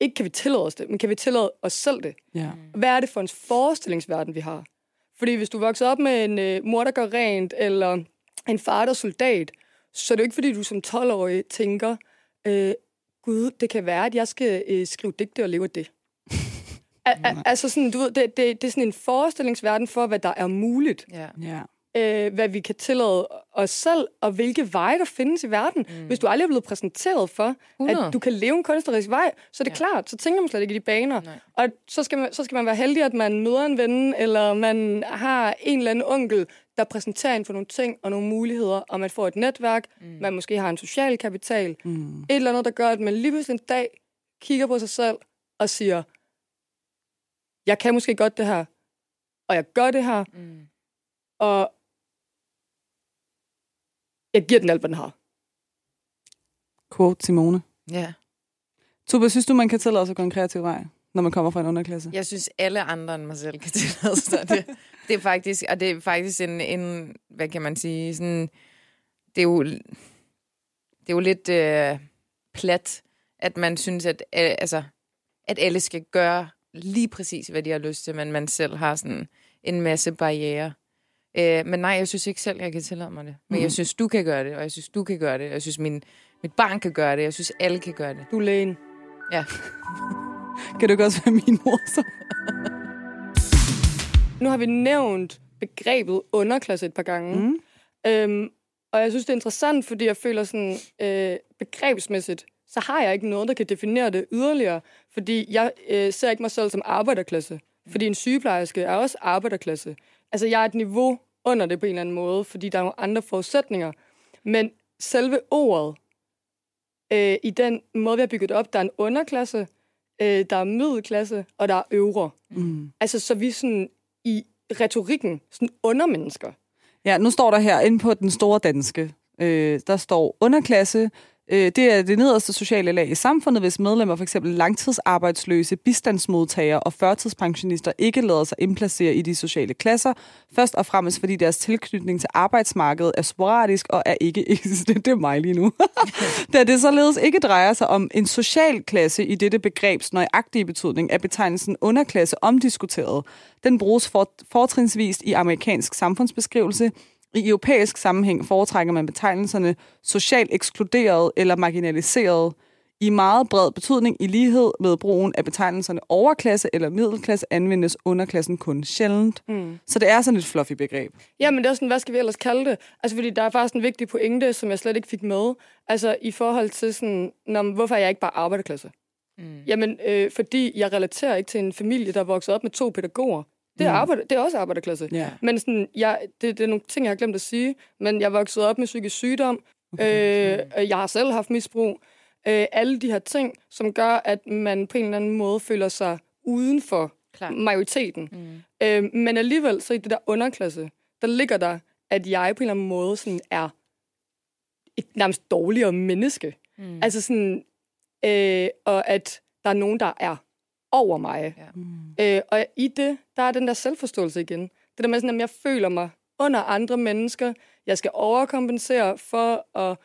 ikke kan vi tillade os det, men kan vi tillade os selv det? Ja. Hvad er det for en forestillingsverden, vi har? Fordi hvis du vokser op med en øh, mor, der gør rent, eller en far, der er soldat, så er det jo ikke, fordi du som 12-årig tænker, øh, gud, det kan være, at jeg skal øh, skrive digte og leve af det. Al- altså sådan, du ved, det, det, det er sådan en forestillingsverden for, hvad der er muligt. Ja. ja øh, hvad vi kan tillade os selv, og hvilke veje der findes i verden. Mm. Hvis du aldrig er blevet præsenteret for, 100. at du kan leve en kunstnerisk vej, så er det ja. klart, så tænker man slet ikke i de baner. Nej. Og så skal, man, så skal man være heldig, at man møder en ven, eller man har en eller anden onkel, der præsenterer en for nogle ting og nogle muligheder, og man får et netværk, mm. man måske har en social kapital, mm. et eller andet, der gør, at man lige pludselig en dag kigger på sig selv og siger, jeg kan måske godt det her, og jeg gør det her, mm. og jeg giver den alt, hvad den har. Quote Simone. Ja. Tuba, synes du, man kan tillade sig at gå en kreativ vej, når man kommer fra en underklasse? Jeg synes, alle andre end mig selv kan tillade sig det. det er faktisk, og det er faktisk en, en hvad kan man sige, sådan, det er jo, det er jo lidt øh, plat, at man synes, at, øh, altså, at alle skal gøre lige præcis, hvad de har lyst til, men man selv har sådan en masse barriere. Øh, men nej, jeg synes ikke selv, jeg kan tillade mig det. Men mm. jeg synes, du kan gøre det, og jeg synes, du kan gøre det. Og jeg synes, min, mit barn kan gøre det. Jeg synes, alle kan gøre det. Du er lægen. Ja. kan du ikke også være min mor, så? nu har vi nævnt begrebet underklasse et par gange. Mm. Øhm, og jeg synes, det er interessant, fordi jeg føler sådan, øh, begrebsmæssigt, så har jeg ikke noget, der kan definere det yderligere. Fordi jeg øh, ser ikke mig selv som arbejderklasse. Fordi en sygeplejerske er også arbejderklasse. Altså, jeg er et niveau under det på en eller anden måde, fordi der er nogle andre forudsætninger. Men selve ordet, øh, i den måde, vi har bygget op, der er en underklasse, øh, der er middelklasse, og der er øvre. Mm. Altså, så vi sådan i retorikken sådan undermennesker. Ja, nu står der her inde på den store danske. Øh, der står underklasse. Øh, det er det nederste sociale lag i samfundet, hvis medlemmer f.eks. langtidsarbejdsløse, bistandsmodtagere og førtidspensionister ikke lader sig indplacere i de sociale klasser, først og fremmest fordi deres tilknytning til arbejdsmarkedet er sporadisk og er ikke eksistent. Det er mig lige nu. da det således ikke drejer sig om en social klasse i dette begrebs nøjagtige betydning, er betegnelsen underklasse omdiskuteret. Den bruges for, fortrinsvist i amerikansk samfundsbeskrivelse, i europæisk sammenhæng foretrækker man betegnelserne socialt ekskluderet eller marginaliseret i meget bred betydning i lighed med brugen af betegnelserne overklasse eller middelklasse anvendes underklassen kun sjældent. Mm. Så det er sådan et fluffy begreb. Ja, men det er sådan, hvad skal vi ellers kalde det? Altså, fordi der er faktisk en vigtig pointe, som jeg slet ikke fik med. Altså, i forhold til sådan, når, hvorfor er jeg ikke bare arbejderklasse? Mm. Jamen, øh, fordi jeg relaterer ikke til en familie, der er vokset op med to pædagoger. Det er, Mm. arbejde, det er også arbejderklasse. Ja. Men sådan, jeg, det, det er nogle ting, jeg har glemt at sige. Men jeg vokset op med psykisk sygdom. Okay. Øh, jeg har selv haft misbrug. Øh, alle de her ting, som gør, at man på en eller anden måde føler sig uden for Klar. majoriteten. Mm. Øh, men alligevel, så i det der underklasse, der ligger der, at jeg på en eller anden måde sådan er et nærmest dårligere menneske. Mm. Altså sådan, øh, og at der er nogen, der er over mig. Ja. Mm. Øh, og i det, der er den der selvforståelse igen. Det der med sådan, at jeg føler mig under andre mennesker. Jeg skal overkompensere for at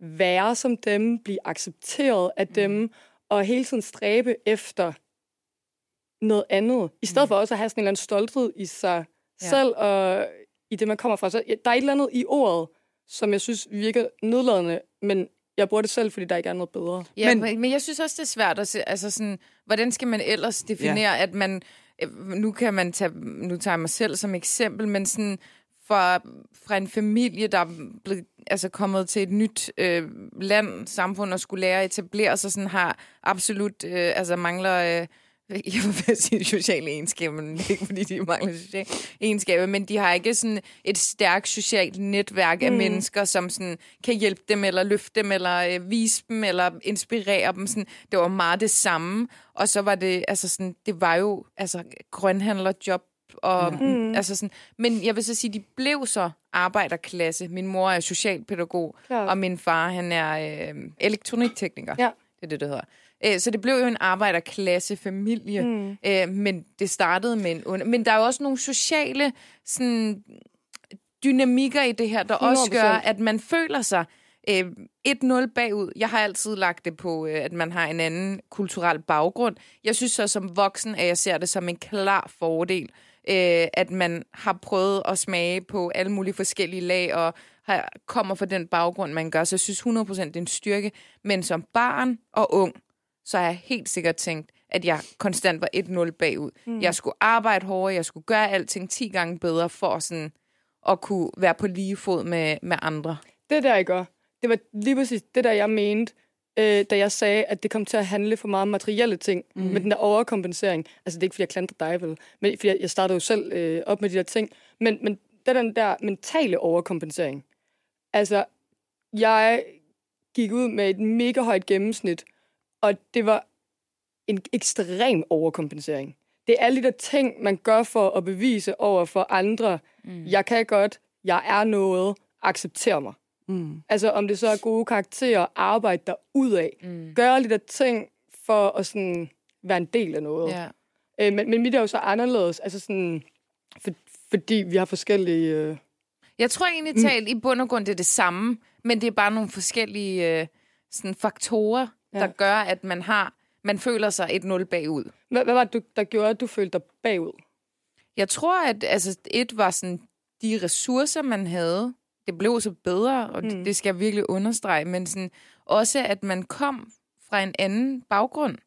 være som dem, blive accepteret af dem, og hele tiden stræbe efter noget andet. I stedet for også at have sådan en eller anden stolthed i sig Ja. selv, og i det, man kommer fra. Så der er et eller andet i ordet, som jeg synes virker nedladende, men jeg bruger det selv, fordi der ikke er noget bedre. Ja, Men- men, jeg synes også, det er svært at se, altså sådan, hvordan skal man ellers definere, ja. at man, øh, nu kan man tage, nu tager jeg mig selv som eksempel, men sådan, fra, fra en familie, der er blevet, altså kommet til et nyt øh, land, samfund og skulle lære at etablere sig, sådan har absolut, øh, altså mangler, øh, jeg vil sige sociale egenskaber, men ikke, fordi de mangler sociale egenskaber, men de har ikke sådan et stærkt socialt netværk af Mm. mennesker, som sådan kan hjælpe dem, eller løfte dem, eller øh, vise dem, eller inspirere dem. Sådan, det var meget det samme. Og så var det, altså sådan, det var jo altså, grønhandlerjob, og, mm. altså sådan, men jeg vil så sige, de blev så arbejderklasse. Min mor er socialpædagog, Klart. og min far, han er øh, elektroniktekniker. Ja. Det er det, det hedder. Øh, Så det blev jo en arbejderklassefamilie, mm. øh, men det startede med en under... Men der er jo også nogle sociale sådan, dynamikker i det her, der også 100%. gør, at man føler sig øh, 1-0 bagud. Jeg har altid lagt det på, øh, at man har en anden kulturel baggrund. Jeg synes så som voksen, at jeg ser det som en klar fordel, øh, at man har prøvet at smage på alle mulige forskellige lag, og har, kommer fra den baggrund, man gør. Så jeg synes 100% det er en styrke. Men som barn og ung, så har jeg helt sikkert tænkt, at jeg konstant var 1-0 bagud. Mm. Jeg skulle arbejde hårdere, jeg skulle gøre alting 10 gange bedre, for sådan at kunne være på lige fod med, med andre. Det der, jeg gør, det var lige præcis det der, jeg mente, øh, da jeg sagde, at det kom til at handle for meget om materielle ting, mm. med den der overkompensering. Altså, det er ikke, fordi jeg klandrer dig, vel? Men fordi jeg, jeg startede jo selv øh, op med de der ting. Men, men det er den der mentale overkompensering. Altså, jeg gik ud med et mega højt gennemsnit, og det var en ekstrem overkompensering. Det er alle de der ting, man gør for at bevise over for andre. Mm. Jeg kan godt, jeg er noget, accepter mig. Mm. Altså om det så er gode karakterer, arbejde der ud af. Mm. Gøre lidt af ting for at sådan være en del af noget. Ja. Øh, men, men mit er jo så anderledes, altså sådan, for, fordi vi har forskellige... Øh, Jeg tror egentlig talt i bund og grund, det er det samme, men det er bare nogle forskellige øh, sådan faktorer, ja. Der gør, at man har man føler sig 1-0 bagud. hvad, hvad var det, der gjorde, at du følte dig bagud? Jeg tror, at altså, et var sådan, de ressourcer, man havde, det blev så bedre, og mm. det, det skal jeg virkelig understrege, men sådan, også, at man kom fra en anden baggrund.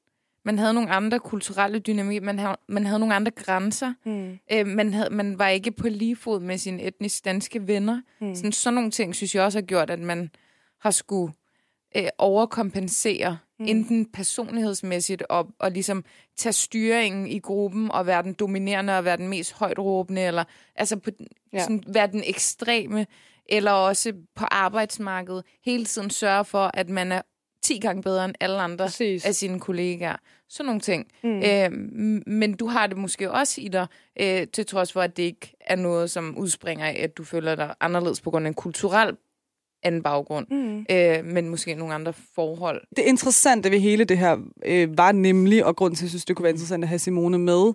Man havde nogle andre kulturelle dynamik, man havde, man havde nogle andre grænser. Mm. Øh, man, havde, man var ikke på lige fod med sine etnisk danske venner. Mm. Sådan, sådan nogle ting, synes jeg også har gjort, at man har skulle øh, overkompensere Mm. Enten personlighedsmæssigt og, og ligesom tage styringen i gruppen og være den dominerende og være den mest højt råbende, eller altså på, ja. sådan, være den ekstreme, eller også på arbejdsmarkedet hele tiden sørge for, at man er 10 gange bedre end alle andre Præcis. af sine kollegaer. Sådan nogle ting. Mm. Øh, men du har det måske også i dig, øh, til trods for, at det ikke er noget, som udspringer af, at du føler dig anderledes på grund af en kulturel anden baggrund, mm. øh, men måske nogle andre forhold. Det interessante ved hele det her øh, var nemlig, og grund til, at jeg synes, det kunne være interessant at have Simone med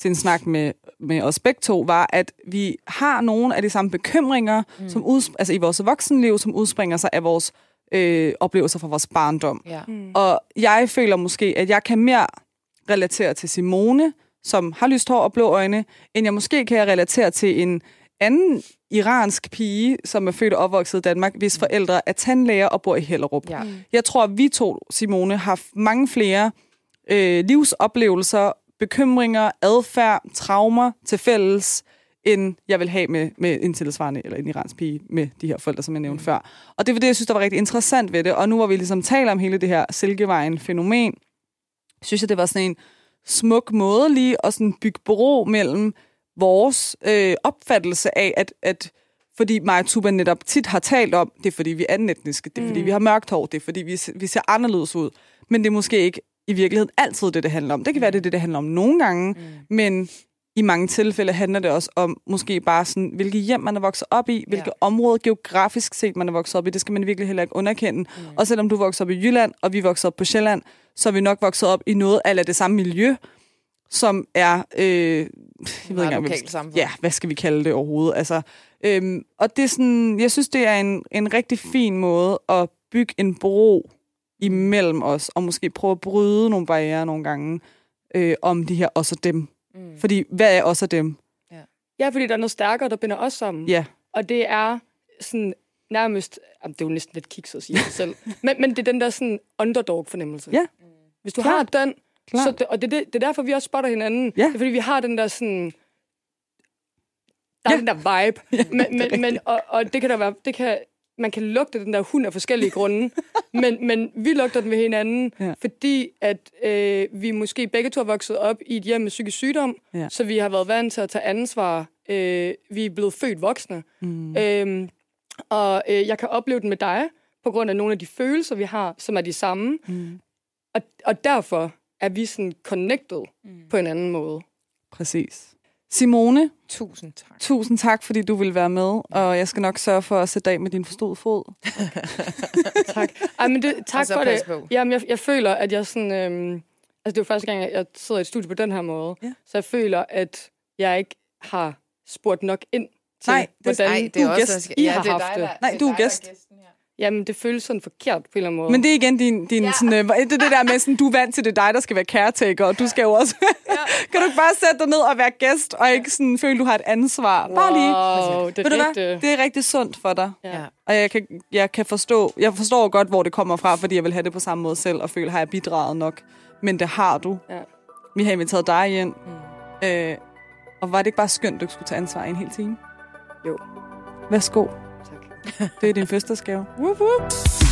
til en snak med, med os begge to, var, at vi har nogle af de samme bekymringer mm. som uds- altså i vores voksenliv, som udspringer sig af vores øh, oplevelser fra vores barndom. Ja. Mm. Og jeg føler måske, at jeg kan mere relatere til Simone, som har lyst hår og blå øjne, end jeg måske kan relatere til en anden iransk pige, som er født og opvokset i Danmark, hvis forældre er tandlæger og bor i Hellerup. Ja. Jeg tror, at vi to, Simone, har mange flere øh, livsoplevelser, bekymringer, adfærd, traumer til fælles, end jeg vil have med, med en tilsvarende, eller en iransk pige med de her forældre, som jeg nævnte mm. før. Og det var det, jeg synes, der var rigtig interessant ved det. Og nu hvor vi ligesom taler om hele det her Silkevejen-fænomen, synes jeg, det var sådan en smuk måde lige at sådan bygge bro mellem vores øh, opfattelse af, at, at fordi Maja Tuba netop tit har talt om, det er fordi vi er anden etniske, det er mm. fordi vi har mørkt hår, det er fordi vi, vi ser anderledes ud. Men det er måske ikke i virkeligheden altid det, det handler om. Det kan være det, det, det handler om nogle gange, mm. men i mange tilfælde handler det også om måske bare sådan, hvilke hjem man er vokset op i, hvilke ja. områder geografisk set man er vokset op i. Det skal man virkelig heller ikke underkende. Mm. Og selvom du er vokset op i Jylland, og vi er vokset op på Sjælland, så er vi nok vokset op i noget af det samme miljø, som er... Øh, jeg ved ikke engang, ja, hvad skal vi kalde det overhovedet? Altså, øhm, og det er sådan, jeg synes, det er en, en rigtig fin måde at bygge en bro imellem os, og måske prøve at bryde nogle barriere nogle gange øh, om de her også dem. Mm. Fordi, hvad er også dem? Ja. ja, fordi der er noget stærkere, der binder os sammen. Ja. Og det er sådan nærmest... Jamen, det er jo næsten lidt kikset at sige det selv. men, men det er den der sådan underdog-fornemmelse. Ja. Hvis du Klart. har den, Klart. så det, og det, det, det er derfor, vi også spotter hinanden. Ja. Det er fordi, vi har den der sådan... Der er ja. den der vibe. ja, men, men, men, og, og det kan der være... Det kan, man kan lugte den der hund af forskellige grunde, men, men vi lugter den ved hinanden, ja. fordi at øh, vi måske begge to har vokset op i et hjem med psykisk sygdom, ja. så vi har været vant til at tage ansvar. Øh, vi er blevet født voksne. Mm. Øhm, og øh, jeg kan opleve den med dig, på grund af nogle af de følelser, vi har, som er de samme. Mm. Og, og derfor er vi sådan connected mm. på en anden måde. Præcis. Simone, tusind tak. Tusind tak, fordi du vil være med, og jeg skal nok sørge for at sætte af med din forstod fod. tak. Ej, men det, tak for det. Jamen, jeg, jeg føler, at jeg sådan... Øhm, altså, det er jo første gang, jeg sidder i et studie på den her måde. Ja. Så jeg føler, at jeg ikke har spurgt nok ind til, Nej, det, hvordan nej, det er du gæst. I ja, har haft det. Nej, du er gæst. Jamen, det føles sådan forkert på en eller anden måde. Men det er igen din, din ja. sådan, øh, det, det der med, sådan, du er vant til, det er dig, der skal være caretaker, og du skal jo også... Ja. kan du ikke bare sætte dig ned og være gæst, og ikke sådan, føle, du har et ansvar? Wow, bare lige. det er, Ved du det er rigtig sundt for dig. Ja. Og jeg kan, jeg kan forstå, jeg forstår godt, hvor det kommer fra, fordi jeg vil have det på samme måde selv, og føle, har jeg bidraget nok? Men det har du. Ja. Vi har inviteret dig ind. Mm. Øh, og var det ikke bare skønt, at du skulle tage ansvar i en hel time? Jo. Værsgo. Det er din fødselsdagsgave. Whoop, whoop.